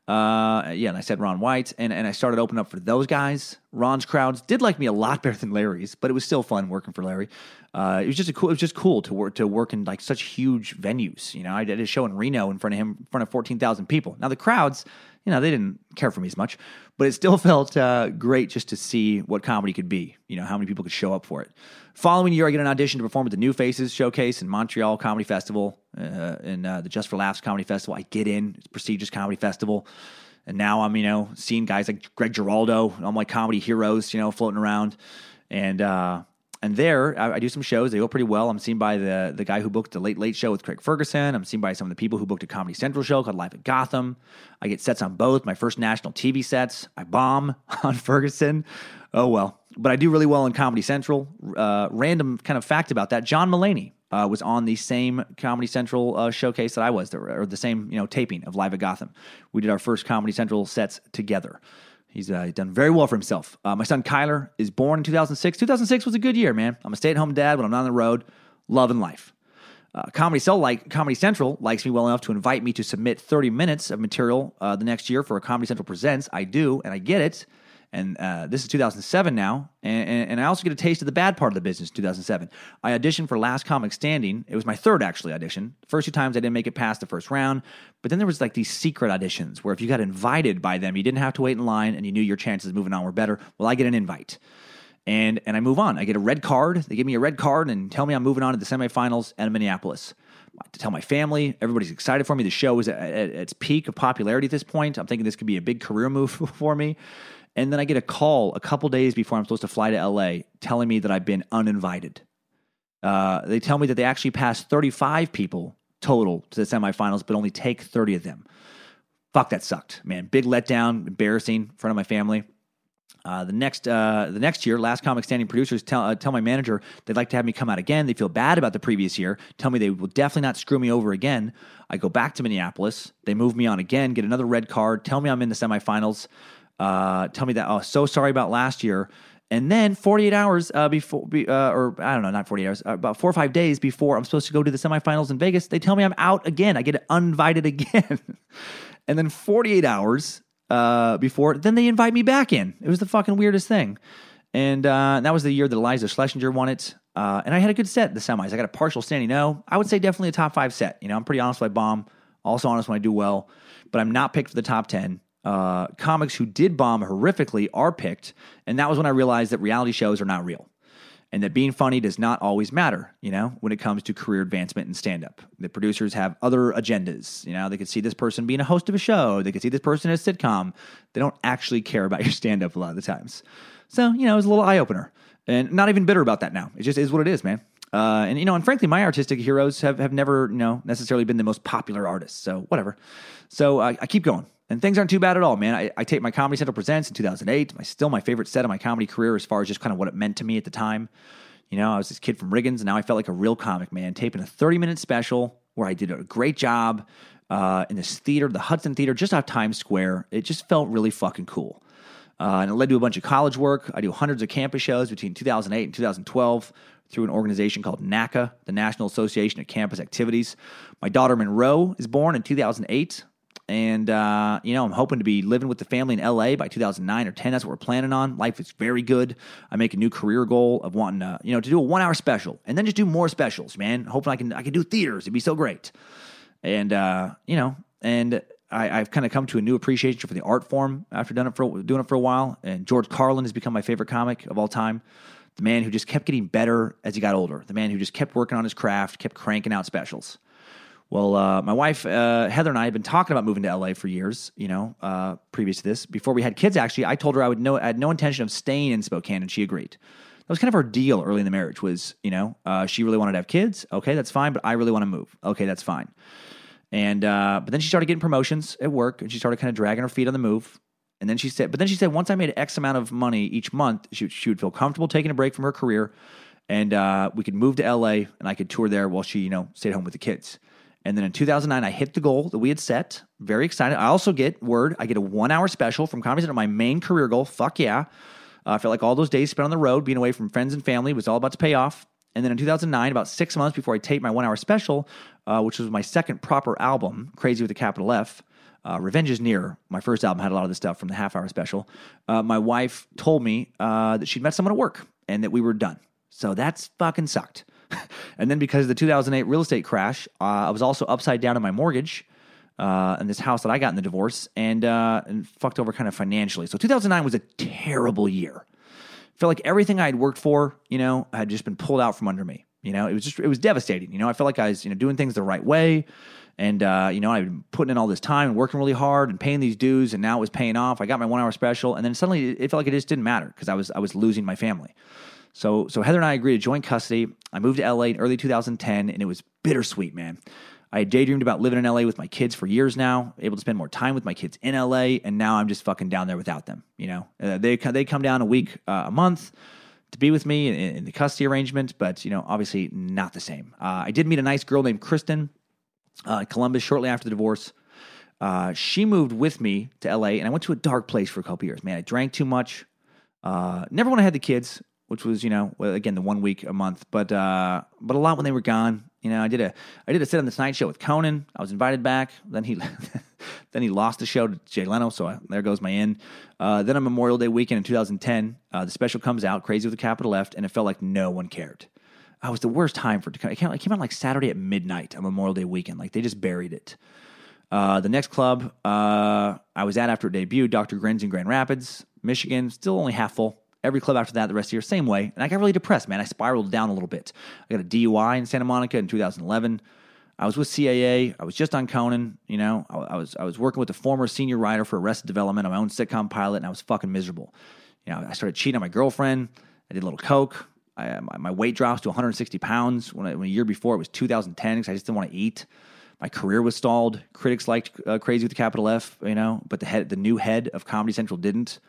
Uh, yeah, and I said Ron White, and, and I started opening up for those guys. Ron's crowds did like me a lot better than Larry's, but it was still fun working for Larry. Uh, it was just a cool. It was just cool to work to work in like such huge venues. You know, I did a show in Reno in front of him, in front of fourteen thousand people. Now the crowds you know, they didn't care for me as much, but it still felt uh, great just to see what comedy could be, you know, how many people could show up for it. Following year, I get an audition to perform at the New Faces Showcase in Montreal Comedy Festival, uh, in uh, the Just for Laughs Comedy Festival. I get in, it's prestigious comedy festival. And now I'm, you know, seeing guys like Greg Giraldo, all my comedy heroes, you know, floating around. And, uh, and there, I, I, do some shows. They go pretty well. I'm seen by the the guy who booked the Late Late Show with Craig Ferguson. I'm seen by some of the people who booked a Comedy Central show called Live at Gotham. I get sets on both. My first national TV sets. I bomb on Ferguson. Oh well, but I do really well on Comedy Central. Uh, random kind of fact about that: John Mulaney uh, was on the same Comedy Central uh, showcase that I was, or the same you know taping of Live at Gotham. We did our first Comedy Central sets together. He's uh, done very well for himself. Uh, my son Kyler is born in 2006. 2006 was a good year, man. I'm a stay at home dad when I'm not on the road, loving life. Uh, Comedy Cell like Comedy Central likes me well enough to invite me to submit 30 minutes of material uh, the next year for a Comedy Central Presents. I do, and I get it and uh, this is 2007 now, and, and, I also get a taste of the bad part of the business. 2007, I auditioned for Last Comic Standing. It was my third actually audition. first two times I didn't make it past the first round, but then there was like these secret auditions where if you got invited by them, you didn't have to wait in line, and you knew your chances of moving on were better. Well, I get an invite. And, and I move on. I get a red card. They give me a red card and tell me I'm moving on to the semifinals at Minneapolis to tell my family. Everybody's excited for me. The show is at, at, its peak of popularity at this point. I'm thinking this could be a big career move for me. And then I get a call a couple days before I'm supposed to fly to LA telling me that I've been uninvited. Uh, they tell me that they actually passed 35 people total to the semifinals, but only take 30 of them. Fuck, that sucked, man. Big letdown, embarrassing in front of my family. Uh, the next uh, the next year, last comic standing producers tell uh, tell my manager they'd like to have me come out again. They feel bad about the previous year. Tell me they will definitely not screw me over again. I go back to Minneapolis. They move me on again. Get another red card. Tell me I'm in the semifinals. Uh, tell me that oh so sorry about last year. And then 48 hours uh, before, be, uh, or I don't know, not 48 hours, about four or five days before I'm supposed to go to the semifinals in Vegas, they tell me I'm out again. I get uninvited again. and then 48 hours uh, before. Then they invite me back in. It was the fucking weirdest thing. And uh, that was the year that Iliza Shlesinger won it. Uh, and I had a good set the semis. I got a partial standing no. I would say definitely a top five set. You know, I'm pretty honest when I bomb, also honest when I do well, but I'm not picked for the top 10. Uh, comics who did bomb horrifically are picked. And that was when I realized that reality shows are not real and that being funny does not always matter, you know, when it comes to career advancement and stand up. The producers have other agendas. You know, they could see this person being a host of a show, they could see this person in a sitcom. They don't actually care about your stand up a lot of the times. So, you know, it was a little eye opener. And not even bitter about that now. It just is what it is, man. Uh, and you know, and frankly, my artistic heroes have have never, you know, necessarily been the most popular artists. So whatever. So I, I keep going. And things aren't too bad at all, man. I, I take my Comedy Central Presents in 2008. My still my favorite set of my comedy career as far as just kind of what it meant to me at the time. You know, I was this kid from Riggins, and now I felt like a real comic, man. Taping a 30 minute special where I did a great job uh, in this theater, the Hudson Theater, just off Times Square. It just felt really fucking cool. Uh, and it led to a bunch of college work. I do hundreds of campus shows between 2008 and 2012 through an organization called NACA, the National Association of Campus Activities. My daughter Monroe is born in 2008. And, uh, you know, I'm hoping to be living with the family in LA by 2009 or 10. That's what we're planning on. Life is very good. I make a new career goal of wanting to, you know, to do a one hour special and then just do more specials, man. Hoping I can, I can do theaters. It'd be so great. And, uh, you know, and I, have kind of come to a new appreciation for the art form after doing it for doing it for a while. And George Carlin has become my favorite comic of all time. The man who just kept getting better as he got older. The man who just kept working on his craft, kept cranking out specials. Well, uh, my wife uh, Heather and I had been talking about moving to LA for years. You know, uh, previous to this, before we had kids. Actually, I told her I would no, I had no intention of staying in Spokane, and she agreed. That was kind of our deal early in the marriage. Was you know, uh, she really wanted to have kids. Okay, that's fine, but I really want to move. Okay, that's fine. And uh, but then she started getting promotions at work, and she started kind of dragging her feet on the move. And then she said, but then she said, once I made X amount of money each month, she, she would feel comfortable taking a break from her career, and uh, we could move to LA, and I could tour there while she, you know, stayed home with the kids. And then in 2009, I hit the goal that we had set. Very excited. I also get word, I get a one hour special from Comedy Central, my main career goal. Fuck yeah. Uh, I felt like all those days spent on the road, being away from friends and family, was all about to pay off. And then in 2009, about six months before I taped my one hour special, uh, which was my second proper album, Crazy with a capital F, uh, Revenge is Near, my first album, had a lot of the stuff from the half hour special. Uh, my wife told me uh, that she'd met someone at work and that we were done. So that's fucking sucked. And then because of the 2008 real estate crash, uh, I was also upside down in my mortgage uh, in this house that I got in the divorce and, uh, and fucked over kind of financially. So 2009 was a terrible year. I Felt like everything I had worked for, you know, had just been pulled out from under me. You know, it was just it was devastating. You know, I felt like I was you know doing things the right way, and uh, you know I've been putting in all this time and working really hard and paying these dues, and now it was paying off. I got my one hour special, and then suddenly it felt like it just didn't matter because I was I was losing my family. So, so Heather and I agreed to joint custody. I moved to LA in early 2010, and it was bittersweet, man. I had daydreamed about living in LA with my kids for years now, able to spend more time with my kids in LA, and now I'm just fucking down there without them. You know, uh, they they come down a week, uh, a month to be with me in, in, the custody arrangement, but you know, obviously not the same. Uh, I did meet a nice girl named Kristen uh, Columbus shortly after the divorce. Uh, she moved with me to LA, and I went to a dark place for a couple years. Man, I drank too much. Uh, never when I had the kids which was you know again the one week a month, but uh, but a lot when they were gone. You know, I did a I did a sit on the Tonight Show with Conan. I was invited back. Then he then he lost the show to Jay Leno, so I, there goes my in. Uh, then on Memorial Day weekend in 2010, uh, the special comes out, Crazy with a capital F, and it felt like no one cared. I was the worst time for it to come. It came, it came out like Saturday at midnight on Memorial Day weekend. Like they just buried it. Uh, the next club uh, I was at after it debuted, Dr. Grins in Grand Rapids, Michigan, still only half full. Every club after that, the rest of the year, same way. And I got really depressed, man. I spiraled down a little bit. I got a DUI in Santa Monica in 2011. I was with CAA. I was just on Conan. You know, I, I was I was working with a former senior writer for Arrested Development on my own sitcom pilot, and I was fucking miserable. You know, I started cheating on my girlfriend. I did a little coke. I, my, my weight drops to 160 pounds. When, I, when a year before it was 2010 because I just didn't want to eat. My career was stalled. Critics liked uh, Crazy with a capital F, you know, but the head, the new head of Comedy Central didn't.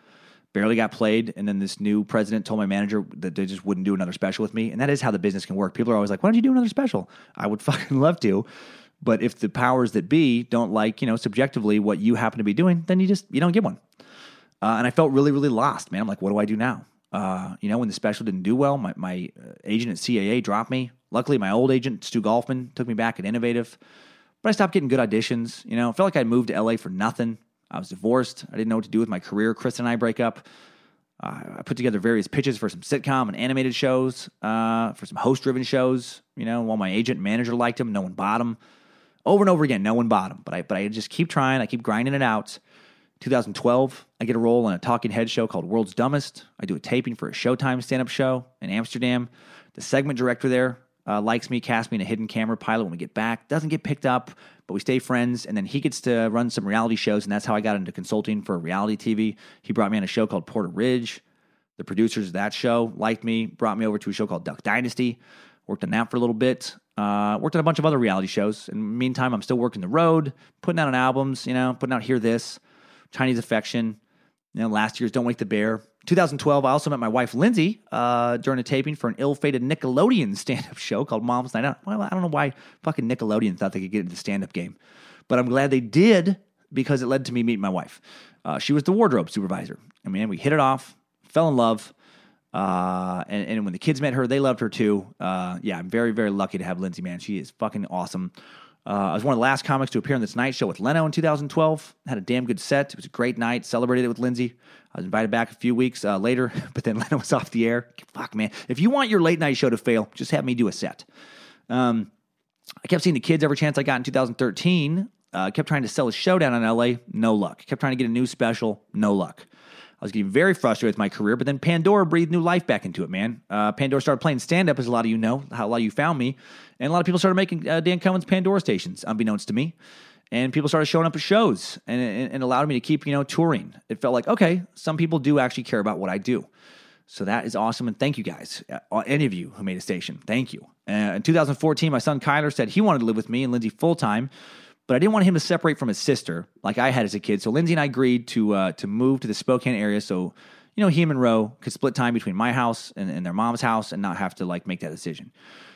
Barely got played, and then this new president told my manager that they just wouldn't do another special with me. And that is how the business can work. People are always like, "Why don't you do another special?" I would fucking love to, but if the powers that be don't like, you know, subjectively what you happen to be doing, then you just you don't get one. Uh, and I felt really, really lost, man. I'm like, what do I do now? Uh, you know, when the special didn't do well, my, my uh, agent at CAA dropped me. Luckily, my old agent, Stu Golfman, took me back at Innovative. But I stopped getting good auditions. You know, I felt like I moved to LA for nothing. I was divorced. I didn't know what to do with my career. Chris and I break up. Uh, I put together various pitches for some sitcom and animated shows, uh, for some host driven shows. You know, while my agent and manager liked them, no one bought them. Over and over again, no one bought them. But I, but I just keep trying. I keep grinding it out. 2012, I get a role on a talking head show called World's Dumbest. I do a taping for a Showtime stand up show in Amsterdam. The segment director there uh, likes me, casts me in a hidden camera pilot when we get back. Doesn't get picked up, but we stay friends. And then he gets to run some reality shows, and that's how I got into consulting for reality TV. He brought me on a show called Porter Ridge. The producers of that show liked me, brought me over to a show called Duck Dynasty. Worked on that for a little bit. Uh, worked on a bunch of other reality shows. In the meantime, I'm still working the road, putting out on albums, you know, putting out Hear This. Chinese Affection. You know, last year's Don't Wake the Bear. 2012, I also met my wife Lindsay uh, during a taping for an ill-fated Nickelodeon stand-up show called Mom's Night Out. Well, I don't know why fucking Nickelodeon thought they could get into the stand-up game, but I'm glad they did because it led to me meeting my wife. Uh, she was the wardrobe supervisor. I mean, we hit it off, fell in love, uh, and, and, when the kids met her, they loved her too. Uh, yeah, I'm very, very lucky to have Lindsay. Man, she is fucking awesome. Uh, I was one of the last comics to appear on this night show with Leno in 2012. Had a damn good set. It was a great night. Celebrated it with Lindsay. I was invited back a few weeks uh, later, but then Leno was off the air. Fuck, man. If you want your late night show to fail, just have me do a set. Um, I kept seeing the kids every chance I got in 2013. Uh, kept trying to sell a showdown in LA. No luck. Kept trying to get a new special. No luck. I was getting very frustrated with my career, but then Pandora breathed new life back into it, man. Uh, Pandora started playing stand up, as a lot of you know, how a lot of you found me. And a lot of people started making uh, Dan Cummins Pandora stations, unbeknownst to me. And people started showing up at shows and, and, and allowed me to keep, you know, touring. It felt like, okay, some people do actually care about what I do. So that is awesome. And thank you guys, uh, any of you who made a station. Thank you. Uh, in 2014, my son Kyler said he wanted to live with me and Lindsay full time but I didn't want him to separate from his sister like I had as a kid. So Lindsay and I agreed to uh, to move to the Spokane area so you know he and Monroe could split time between my house and, and, their mom's house and not have to like make that decision.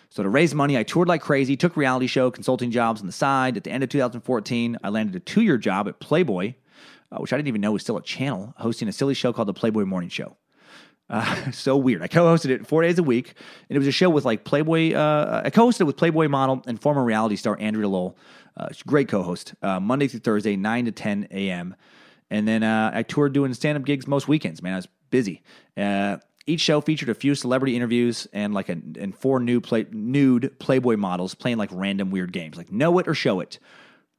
So to raise money, I toured like crazy, took reality show consulting jobs on the side. At the end of 2014, I landed a two year job at Playboy, uh, which I didn't even know was still a channel, hosting a silly show called the Playboy Morning Show. Uh, so weird. I co-hosted it four days a week, and it was a show with like Playboy. Uh, I co-hosted it with Playboy model and former reality star Andrea Lowell. Uh, great co-host. Uh, Monday through Thursday, nine to ten a.m. And then uh, I toured doing stand-up gigs most weekends. Man, I was busy. Uh, each show featured a few celebrity interviews and like a, and four new play, nude Playboy models playing like random weird games, like know it or show it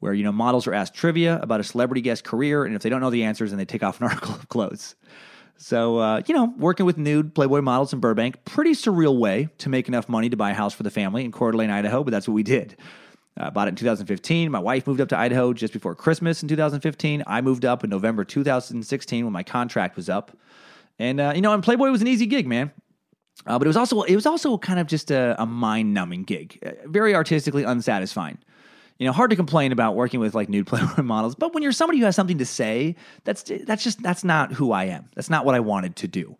where you know models are asked trivia about a celebrity guest career, and if they don't know the answers, then they take off an article of clothes. So, uh, you know, working with nude Playboy models in Burbank, pretty surreal way to make enough money to buy a house for the family in Coeur d'Alene, Idaho, but that's what we did. I bought it in 2015. My wife moved up to Idaho just before Christmas in 2015. I moved up in November 2016 when my contract was up. And, uh, you know, and Playboy was an easy gig, man. Uh, but it was also it was also kind of just a, a mind numbing gig, uh, very artistically unsatisfying you know, hard to complain about working with like nude Playboy models, but when you're somebody who has something to say, that's that's just that's not who I am. That's not what I wanted to do.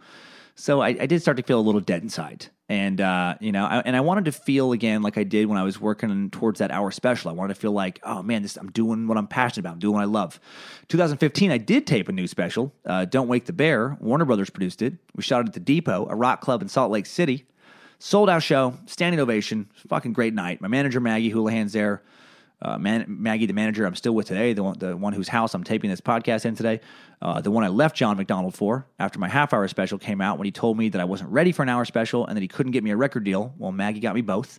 So I, I did start to feel a little dead inside, and uh, you know, I, and I wanted to feel again like I did when I was working towards that hour special. I wanted to feel like, oh man, this I'm doing what I'm passionate about, I'm doing what I love. 2015, I did tape a new special, uh, "Don't Wake the Bear." Warner Brothers produced it. We shot it at the Depot, a rock club in Salt Lake City. Sold out show, standing ovation, fucking great night. My manager Maggie Houlihan's there. Uh, Man- Maggie, the manager I'm still with today, the one, the one whose house I'm taping this podcast in today, uh, the one I left John McDonald for after my half hour special came out when he told me that I wasn't ready for an hour special and that he couldn't get me a record deal. Well, Maggie got me both.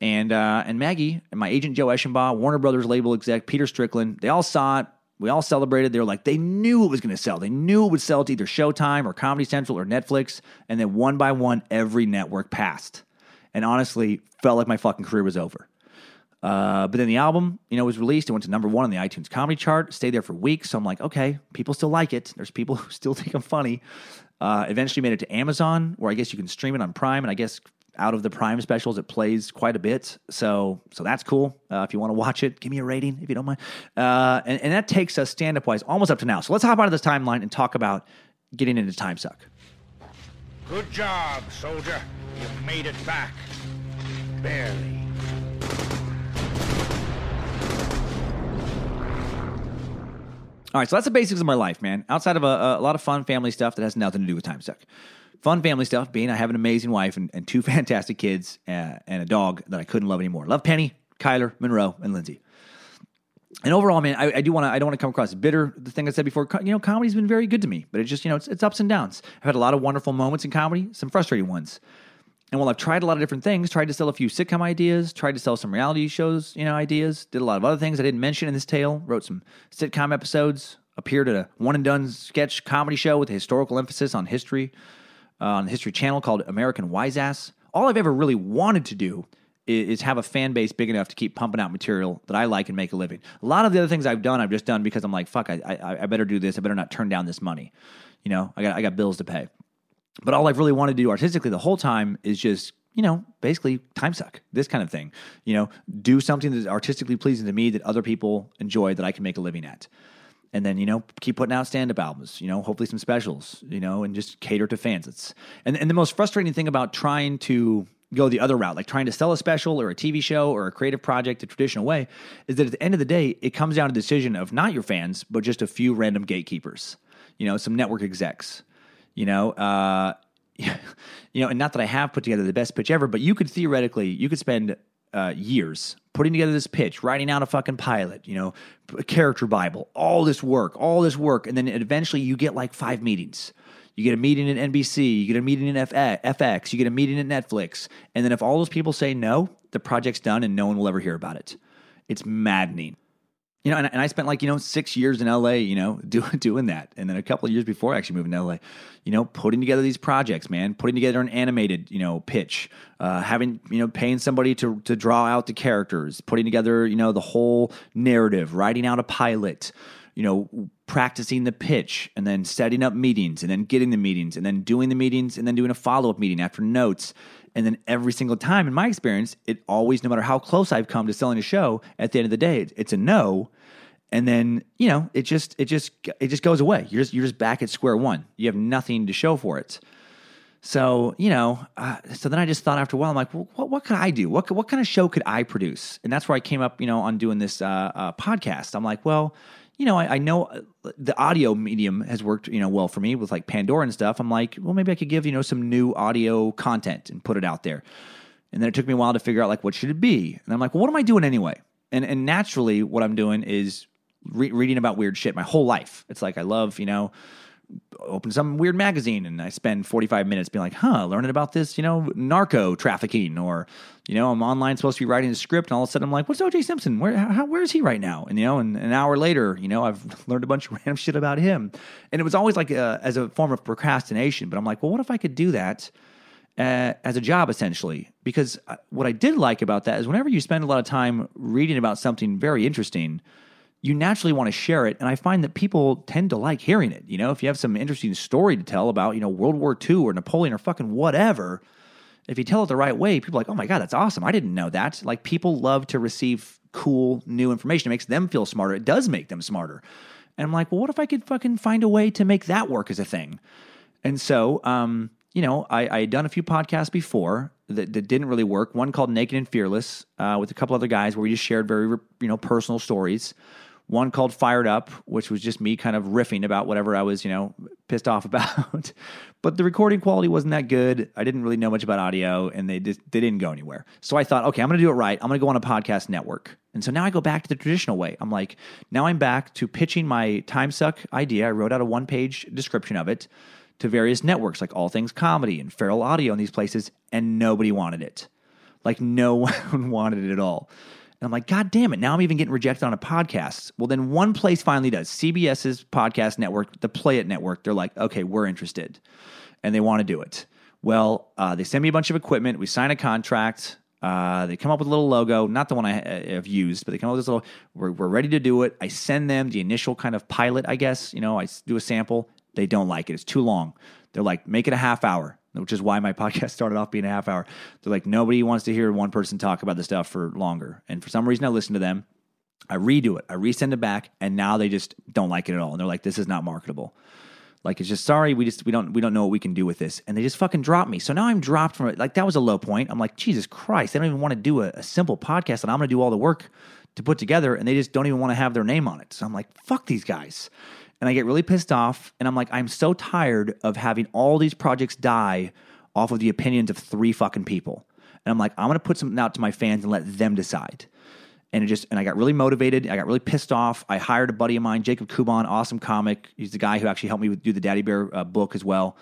And uh, and Maggie and my agent Joe Eschenbaugh, Warner Brothers label exec Peter Strickland, they all saw it. We all celebrated. They were like, they knew it was going to sell. They knew it would sell to either Showtime or Comedy Central or Netflix. And then one by one, every network passed. And honestly, felt like my fucking career was over. Uh, but then the album, you know, was released. It went to number one on the iTunes comedy chart, stayed there for weeks. So I'm like, okay, people still like it. There's people who still think I'm funny. Uh, eventually made it to Amazon, where I guess you can stream it on Prime, and I guess out of the Prime specials, it plays quite a bit. So, so that's cool. Uh, if you want to watch it, give me a rating if you don't mind. Uh, and, and that takes us stand up wise almost up to now. So let's hop out of this timeline and talk about getting into Time Suck. Good job, soldier. You made it back. Barely. All right, so that's the basics of my life, man. Outside of a, a lot of fun family stuff that has nothing to do with time suck. Fun family stuff being I have an amazing wife and, and two fantastic kids uh, and a dog that I couldn't love anymore. Love Penny, Kyler, Monroe, and Lindsay. And overall, man, I, I do want to. I don't want to come across bitter. The thing I said before, you know, comedy's been very good to me, but it's just you know, it's, it's ups and downs. I've had a lot of wonderful moments in comedy, some frustrating ones. And while I've tried a lot of different things, tried to sell a few sitcom ideas, tried to sell some reality shows, you know, ideas, did a lot of other things I didn't mention in this tale, wrote some sitcom episodes, appeared at a one and done sketch comedy show with a historical emphasis on history uh, on the History Channel called American Wiseass. All I've ever really wanted to do is, is have a fan base big enough to keep pumping out material that I like and make a living. A lot of the other things I've done, I've just done because I'm like, fuck, I, I, I better do this. I better not turn down this money. You know, I got I got bills to pay. But all I've really wanted to do artistically the whole time is just, you know, basically time suck, this kind of thing. You know, do something that's artistically pleasing to me that other people enjoy that I can make a living at. And then, you know, keep putting out stand up albums, you know, hopefully some specials, you know, and just cater to fans. It's and, and the most frustrating thing about trying to go the other route, like trying to sell a special or a TV show or a creative project the traditional way, is that at the end of the day, it comes down to the decision of not your fans, but just a few random gatekeepers, you know, some network execs you know uh, you know and not that i have put together the best pitch ever but you could theoretically you could spend uh, years putting together this pitch writing out a fucking pilot you know a character bible all this work all this work and then eventually you get like five meetings. You get a meeting at nbc you get a meeting in fx you get a meeting at netflix and then if all those people say no the project's done and no one will ever hear about it. It's maddening you know, and, and I spent like, you know, six years in LA, you know, doing doing that. And then a couple of years before I actually moving to LA, you know, putting together these projects, man, putting together an animated, you know, pitch, uh, having, you know, paying somebody to to draw out the characters, putting together, you know, the whole narrative, writing out a pilot, you know, practicing the pitch and then setting up meetings and then getting the meetings and then doing the meetings and then doing a follow-up meeting after notes and then every single time, in my experience, it always, no matter how close I've come to selling a show, at the end of the day, it's a no. And then you know, it just it just it just goes away. You're just you're just back at square one. You have nothing to show for it. So you know, uh, so then I just thought after a while, I'm like, well, what what could I do? What what kind of show could I produce? And that's where I came up, you know, on doing this uh, uh, podcast. I'm like, well, you know, I, I, know uh, the audio medium has worked, you know, well for me with like Pandora and stuff. I'm like, well, maybe I could give, you know, some new audio content and put it out there. And then it took me a while to figure out like what should it be. And I'm like, well, what am I doing anyway? And and naturally, what I'm doing is re- reading about weird shit my whole life. It's like I love, you know, open some weird magazine and I spend 45 minutes being like, huh, learning about this, you know, narco trafficking, or, you know, I'm online supposed to be writing a script and all of a sudden I'm like, what's OJ Simpson? Where, how, where is he right now? And, you know, and an hour later, you know, I've learned a bunch of random shit about him. And it was always like a, as a form of procrastination. But I'm like, well, what if I could do that? Uh, as a job, essentially, because uh, what I did like about that is whenever you spend a lot of time reading about something very interesting, you naturally want to share it. And I find that people tend to like hearing it. You know, if you have some interesting story to tell about, you know, World War II or Napoleon or fucking whatever, if you tell it the right way, people are like, oh my God, that's awesome. I didn't know that. Like people love to receive cool new information. It makes them feel smarter. It does make them smarter. And I'm like, well, what if I could fucking find a way to make that work as a thing? And so, um, you know, I, I had done a few podcasts before that, that didn't really work. One called Naked and Fearless uh, with a couple other guys where we just shared very, you know, personal stories one called Fired Up, which was just me kind of riffing about whatever I was, you know, pissed off about. but the recording quality wasn't that good. I didn't really know much about audio and they just they didn't go anywhere. So I thought, okay, I'm going to do it right. I'm going to go on a podcast network. And so now I go back to the traditional way. I'm like, now I'm back to pitching my time suck idea. I wrote out a one-page description of it to various networks like All Things Comedy and Feral Audio in these places and nobody wanted it. Like no one wanted it at all. And I'm like, God damn it. Now I'm even getting rejected on a podcast. Well, then one place finally does CBS's podcast network, the Play It Network. They're like, okay, we're interested. And they want to do it. Well, uh, they send me a bunch of equipment. We sign a contract. Uh, they come up with a little logo, not the one I uh, have used, but they come up with this little. We're, we're ready to do it. I send them the initial kind of pilot, I guess. You know, I do a sample. They don't like it. It's too long. They're like, make it a half hour, which is why my podcast started off being a half hour. They're like, nobody wants to hear one person talk about the stuff for longer. And for some reason, I listen to them. I redo it. I resend it back, and now they just don't like it at all. And they're like, "This is not marketable." Like it's just sorry, we just we don't we don't know what we can do with this, and they just fucking drop me. So now I'm dropped from it. Like that was a low point. I'm like, Jesus Christ, they don't even want to do a, a simple podcast, and I'm going to do all the work to put together, and they just don't even want to have their name on it. So I'm like, fuck these guys, and I get really pissed off, and I'm like, I'm so tired of having all these projects die off of the opinions of three fucking people, and I'm like, I'm to put something out to my fans and let them decide and it just and I got really motivated. I got really pissed off. I hired a buddy of mine, Jacob Kuban, awesome comic. He's the guy who actually helped me do the Daddy Bear uh, book as well,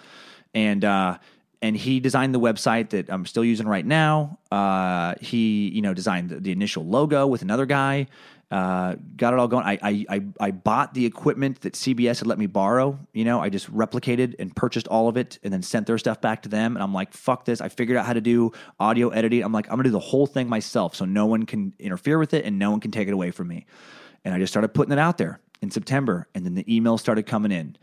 and uh, and he designed the website that I'm still using right now. Uh, he you know designed the, the initial logo with another guy. Uh, got it all going. I, I I I bought the equipment that CBS had let me borrow. You know, I just replicated and purchased all of it, and then sent their stuff back to them. And I'm like, fuck this. I figured out how to do audio editing. I'm like, I'm gonna do the whole thing myself, so no one can interfere with it, and no one can take it away from me. And I just started putting it out there in September, and then the emails started coming in.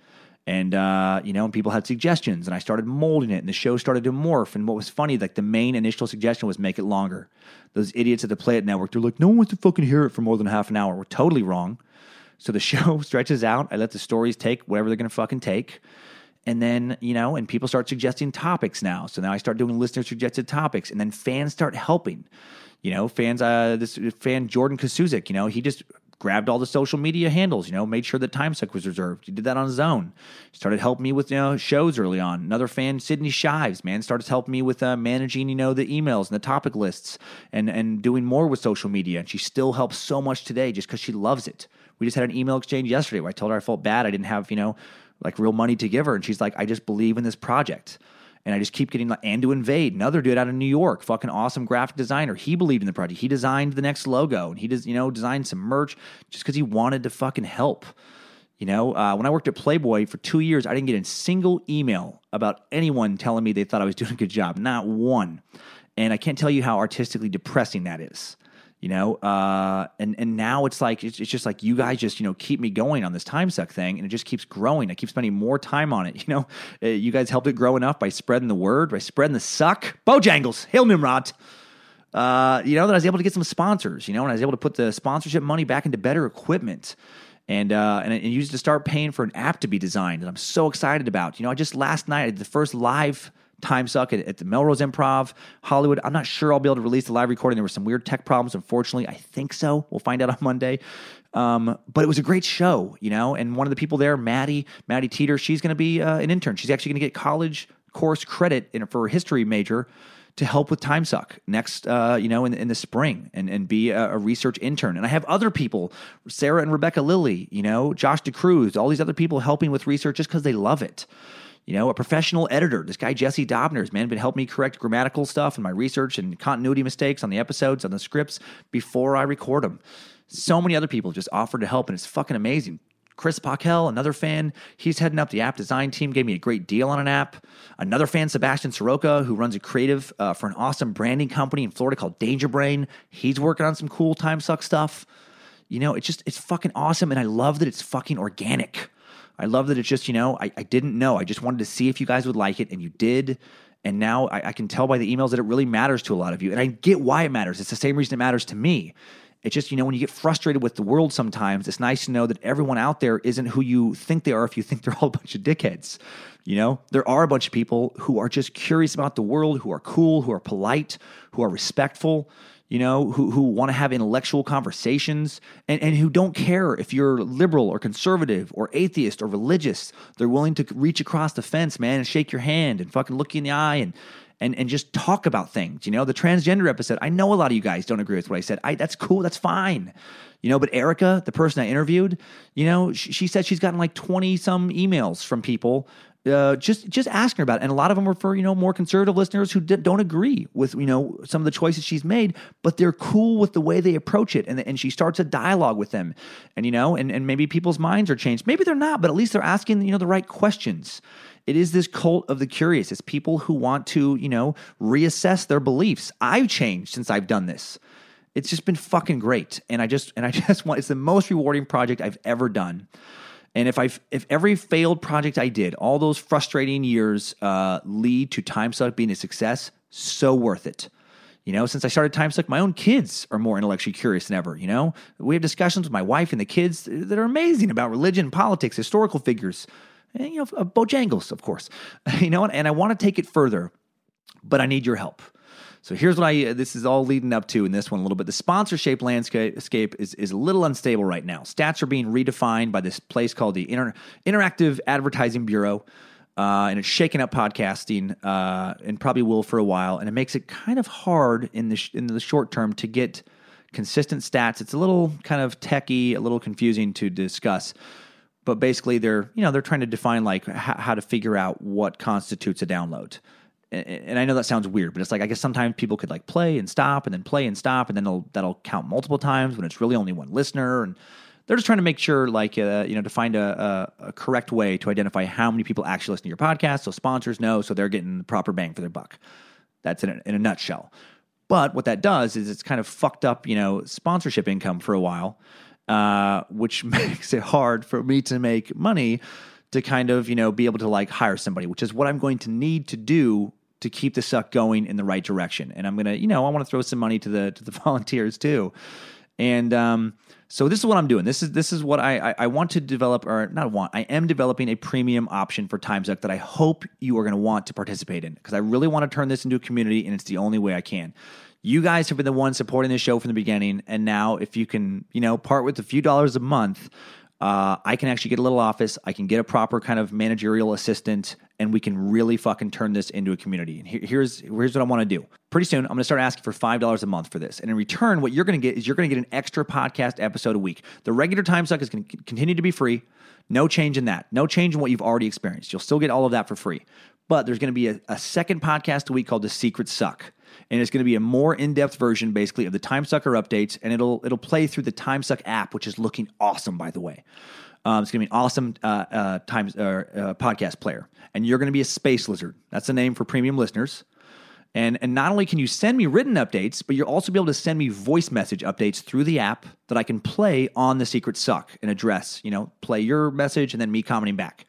And uh, you know, and people had suggestions, and I started molding it, and the show started to morph. And what was funny, like the main initial suggestion was make it longer. Those idiots at the Play It Network, they're like, no one wants to fucking hear it for more than half an hour. We're totally wrong. So the show stretches out. I let the stories take whatever they're to fucking take. And then, you know, and people start suggesting topics now. So now I start doing listener suggested topics, and then fans start helping. You know, fans, uh, this fan Jordan Kasuzik, you know, he just grabbed all the social media handles, you know, made sure that TimeSuck was reserved. He did that on his own. Started helping me with, you know, shows early on. Another fan, Sydney Shives, man, started helping me with uh, managing, you know, the emails and the topic lists and, and doing more with social media. And she still helps so much today just because she loves it. We just had an email exchange yesterday where I told her I felt bad. I didn't have, you know, like real money to give her. And she's like, I just believe in this project. And I just keep getting like and to invade another dude out of New York, fucking awesome graphic designer. He believed in the project. He designed the next logo and he does, you know, designed some merch just because he wanted to fucking help. You know, uh, when I worked at Playboy for two years, I didn't get a single email about anyone telling me they thought I was doing a good job. Not one. And I can't tell you how artistically depressing that is you know uh, and and now it's like it's, it's just like you guys just you know keep me going on this time suck thing and it just keeps growing. I keep spending more time on it you know? Uh, you guys helped it grow enough by spreading the word by spreading the suck. Bojangles hail nimrod. Uh, you know that i was able to get some sponsors you know and i was able to put the sponsorship money back into better equipment. And uh, and, and used to start paying for an app to be designed that i'm so excited about. You know i just last night i did the first live time suck at, at the Melrose Improv, Hollywood. I'm not sure I'll be able to release the live recording. There were some weird tech problems, unfortunately. I think so. We'll find out on Monday. Um, but it was a great show, you know. And one of the people there, Maddie, Maddie Teeter, she's going to be uh, an intern. She's actually going to get college course credit in, for a history major to help with time suck next uh, you know in, in the spring and, and be a, a research intern and i have other people sarah and rebecca lilly you know josh decruz all these other people helping with research just because they love it you know, a professional editor. This guy Jesse Dobner's man been helping me correct grammatical stuff and my research and continuity mistakes on the episodes on the scripts before I record them. So many other people just offered to help, and it's fucking amazing. Chris Pockel, another fan, he's heading up the app design team, gave me a great deal on an app. Another fan, Sebastian Soroka, who runs a creative uh, for an awesome branding company in Florida called Danger Brain. He's working on some cool time suck stuff. You know, it's just, it's fucking awesome. And I love that it's fucking organic. I love that it's just, you know, I, I didn't know. I just wanted to see if you guys would like it, and you did. And now I, I can tell by the emails that it really matters to a lot of you. And I get why it matters. It's the same reason it matters to me. It's just, you know, when you get frustrated with the world sometimes, it's nice to know that everyone out there isn't who you think they are if you think they're all a bunch of dickheads. You know, there are a bunch of people who are just curious about the world, who are cool, who are polite, who are respectful, you know, who, who want to have intellectual conversations and, and who don't care if you're liberal or conservative or atheist or religious. They're willing to reach across the fence, man, and shake your hand and fucking look you in the eye and and and just talk about things. You know, the transgender episode. I know a lot of you guys don't agree with what I said. I that's cool. That's fine. You know, but Erica, the person I interviewed, you know, she, she said she's gotten like twenty some emails from people. Uh, just just asking her about it, and a lot of them were for you know more conservative listeners who d- don't agree with you know some of the choices she's made, but they're cool with the way they approach it, and and she starts a dialogue with them, and you know, and and maybe people's minds are changed, maybe they're not, but at least they're asking you know the right questions, It is this cult of the curious. It's people who want to, you know, reassess their beliefs. I've changed since I've done this. It's just been fucking great. And I just and I just want it's the most rewarding project I've ever done. And if I if every failed project I did, all those frustrating years uh, lead to TimeSuck being a success, so worth it. You know, since I started TimeSuck, my own kids are more intellectually curious than ever. You know, we have discussions with my wife and the kids that are amazing about religion, politics, historical figures, and, you know, Bojangles, of course. You know, and I want to take it further, but I need your help. So here's what I this is all leading up to in this one a little bit. The sponsorship landscape is is a little unstable right now. Stats are being redefined by this place called the Inter, Interactive Advertising Bureau. Uh, and it's shaking up podcasting, uh, and probably will for a while. And it makes it kind of hard in the sh- in the short term to get consistent stats. It's a little kind of techy, a little confusing to discuss. But basically, they're you know they're trying to define like h- how to figure out what constitutes a download. And, and I know that sounds weird, but it's like I guess sometimes people could like play and stop and then play and stop, and then that'll count multiple times when it's really only one listener and they're just trying to make sure, like, uh, you know, to find a, a, a, correct way to identify how many people actually listen to your podcast so sponsors know so they're getting the proper bang for their buck. That's in a, in a nutshell. But what that does is it's kind of fucked up, you know, sponsorship income for a while, uh, which makes it hard for me to make money to kind of, you know, be able to like hire somebody, which is what I'm going to need to do to keep the suck going in the right direction. And I'm gonna, you know, I want to throw some money to the to the volunteers too. And um, so this is what I'm doing. This is this is what I, I, I want to develop, or not want. I am developing a premium option for TimeSuck that I hope you are going to want to participate in because I really want to turn this into a community, and it's the only way I can. You guys have been the ones supporting this show from the beginning, and now if you can, you know, part with a few dollars a month uh, I can actually get a little office. I can get a proper kind of managerial assistant, and we can really fucking turn this into a community. And here, here's here's what I want to do. Pretty soon, I'm going to start asking for five dollars a month for this, and in return, what you're going to get is you're going to get an extra podcast episode a week. The regular time suck is going to continue to be free. No change in that. No change in what you've already experienced. You'll still get all of that for free. But there's going to be a, a second podcast a week called The Secret Suck and it's going to be a more in-depth version basically of the Timesucker updates and it'll it'll play through the Timesuck app which is looking awesome by the way um, it's going to be an awesome uh, uh, times uh, podcast player and you're going to be a space lizard that's the name for premium listeners and, and not only can you send me written updates, but you'll also be able to send me voice message updates through the app that I can play on the Secret Suck and address. You know, play your message and then me commenting back.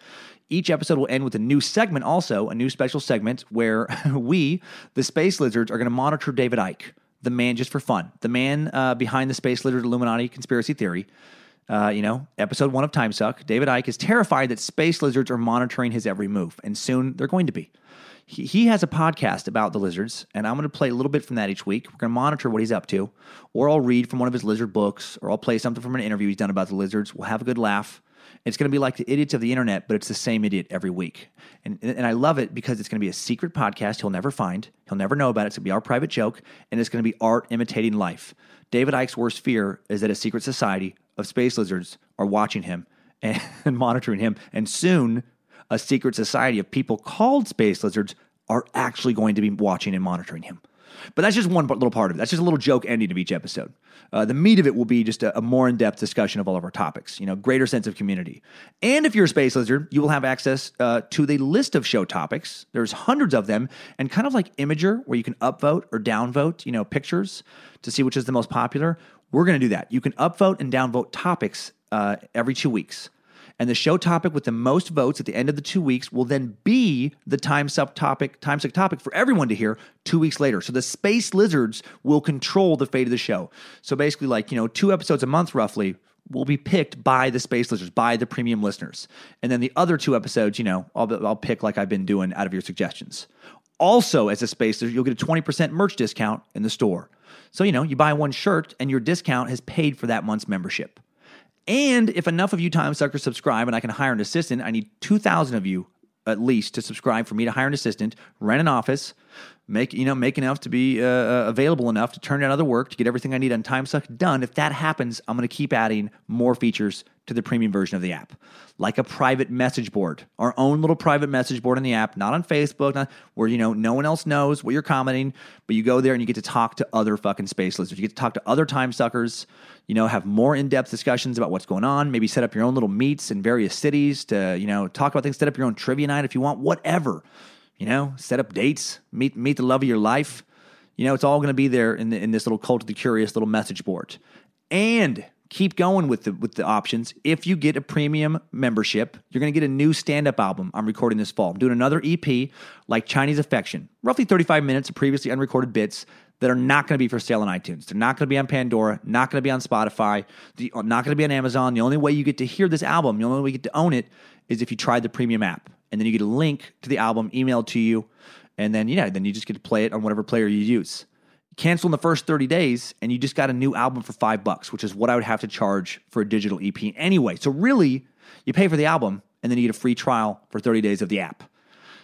Each episode will end with a new segment, also, a new special segment where we, the Space Lizards, are going to monitor David Icke, the man just for fun, the man uh, behind the Space Lizard Illuminati conspiracy theory. Uh, you know, episode one of Time Suck, David Icke is terrified that space lizards are monitoring his every move, and soon they're going to be. He, he has a podcast about the lizards, and I'm going to play a little bit from that each week. We're going to monitor what he's up to, or I'll read from one of his lizard books, or I'll play something from an interview he's done about the lizards. We'll have a good laugh. It's going to be like the idiots of the internet, but it's the same idiot every week. And, and I love it because it's going to be a secret podcast he'll never find. He'll never know about it. It's going to be our private joke, and it's going to be art imitating life. David Icke's worst fear is that a secret society of space lizards are watching him and, and monitoring him. And soon, a secret society of people called space lizards are actually going to be watching and monitoring him. But that's just one little part of it. That's just a little joke ending of each episode. Uh, the meat of it will be just a, a more in depth discussion of all of our topics, you know, greater sense of community. And if you're a space lizard, you will have access uh, to the list of show topics. There's hundreds of them, and kind of like Imgur, where you can upvote or downvote, you know, pictures to see which is the most popular. We're going to do that. You can upvote and downvote topics uh, every two weeks. And the show topic with the most votes at the end of the two weeks will then be the time sub topic, time suck topic for everyone to hear two weeks later. So the space lizards will control the fate of the show. So basically, like, you know, two episodes a month roughly will be picked by the space lizards, by the premium listeners. And then the other two episodes, you know, I'll, I'll pick like I've been doing out of your suggestions. Also, as a space lizard, you'll get a 20% merch discount in the store. So, you know, you buy one shirt and your discount has paid for that month's membership. And if enough of you time suckers subscribe and I can hire an assistant, I need 2,000 of you at least to subscribe for me to hire an assistant, rent an office, make you know make enough to be uh, uh, available enough to turn down other work to get everything I need on TimeSuck done. If that happens, I'm going to keep adding more features to the premium version of the app, like a private message board, our own little private message board in the app, not on Facebook, not, where you know no one else knows what you're commenting, but you go there and you get to talk to other fucking space lizards. You get to talk to other time suckers. You know, have more in-depth discussions about what's going on. Maybe set up your own little meets in various cities to you know talk about things. Set up your own trivia night if you want, whatever. You know, set up dates, meet meet the love of your life. You know, it's all going to be there in the, in this little cult of the curious little message board. And keep going with the with the options. If you get a premium membership, you're going to get a new stand-up album I'm recording this fall. I'm doing another EP like Chinese Affection, roughly 35 minutes of previously unrecorded bits that are not going to be for sale on iTunes. They're not going to be on Pandora, not going to be on Spotify, not going to be on Amazon. The only way you get to hear this album, the only way you get to own it is if you try the premium app. And then you get a link to the album emailed to you. And then, yeah, then you just get to play it on whatever player you use cancel in the first 30 days and you just got a new album for five bucks, which is what I would have to charge for a digital EP anyway. So really, you pay for the album and then you get a free trial for 30 days of the app.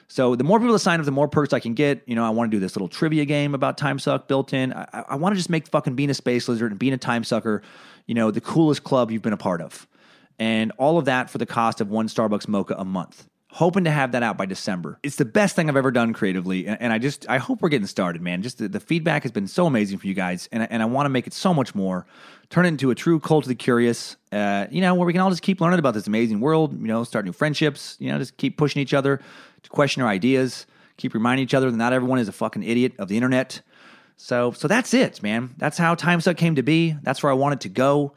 So the more people that sign up, the more perks I can get. You know, I want to do this little trivia game about time suck built in. I, I want to just make fucking being a space lizard and being a time sucker, you know, the coolest club you've been a part of. And all of that for the cost of one Starbucks mocha a month hoping to have that out by December. It's the best thing I've ever done creatively, and, I just I hope we're getting started, man. Just the, the feedback has been so amazing for you guys, and, and I want to make it so much more. Turn it into a true cult of the curious, uh, you know, where we can all just keep learning about this amazing world. You know, start new friendships. You know, just keep pushing each other to question our ideas. Keep reminding each other that not everyone is a fucking idiot of the internet. So, so that's it, man. That's how Time TimeSuck came to be. That's where I wanted to go.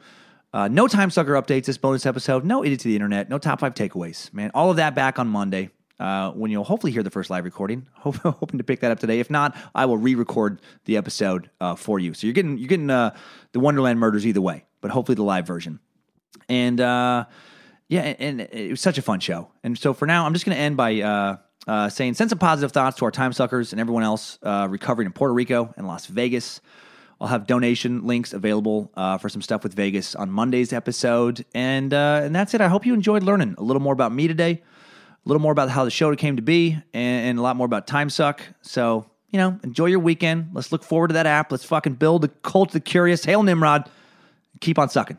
Uh, no time sucker updates this bonus episode. No idiot to the internet. No top five takeaways. Man, all of that back on Monday uh, when you'll hopefully hear the first live recording. Hope, hoping to pick that up today. If not, I will re-record the episode uh, for you. So you're getting you're getting uh, the Wonderland murders either way, but hopefully the live version. And uh, yeah, and, and it was such a fun show. And so for now, I'm just going to end by. Uh, uh, saying send some positive thoughts to our time suckers and everyone else uh, recovering in Puerto Rico and Las Vegas. I'll have donation links available uh, for some stuff with Vegas on Monday's episode, and uh, and that's it. I hope you enjoyed learning a little more about me today, a little more about how the show came to be, and, and a lot more about Time Suck. So you know, enjoy your weekend. Let's look forward to that app. Let's fucking build the cult of the curious. Hail Nimrod. Keep on sucking.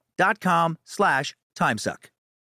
dot com slash timesuck.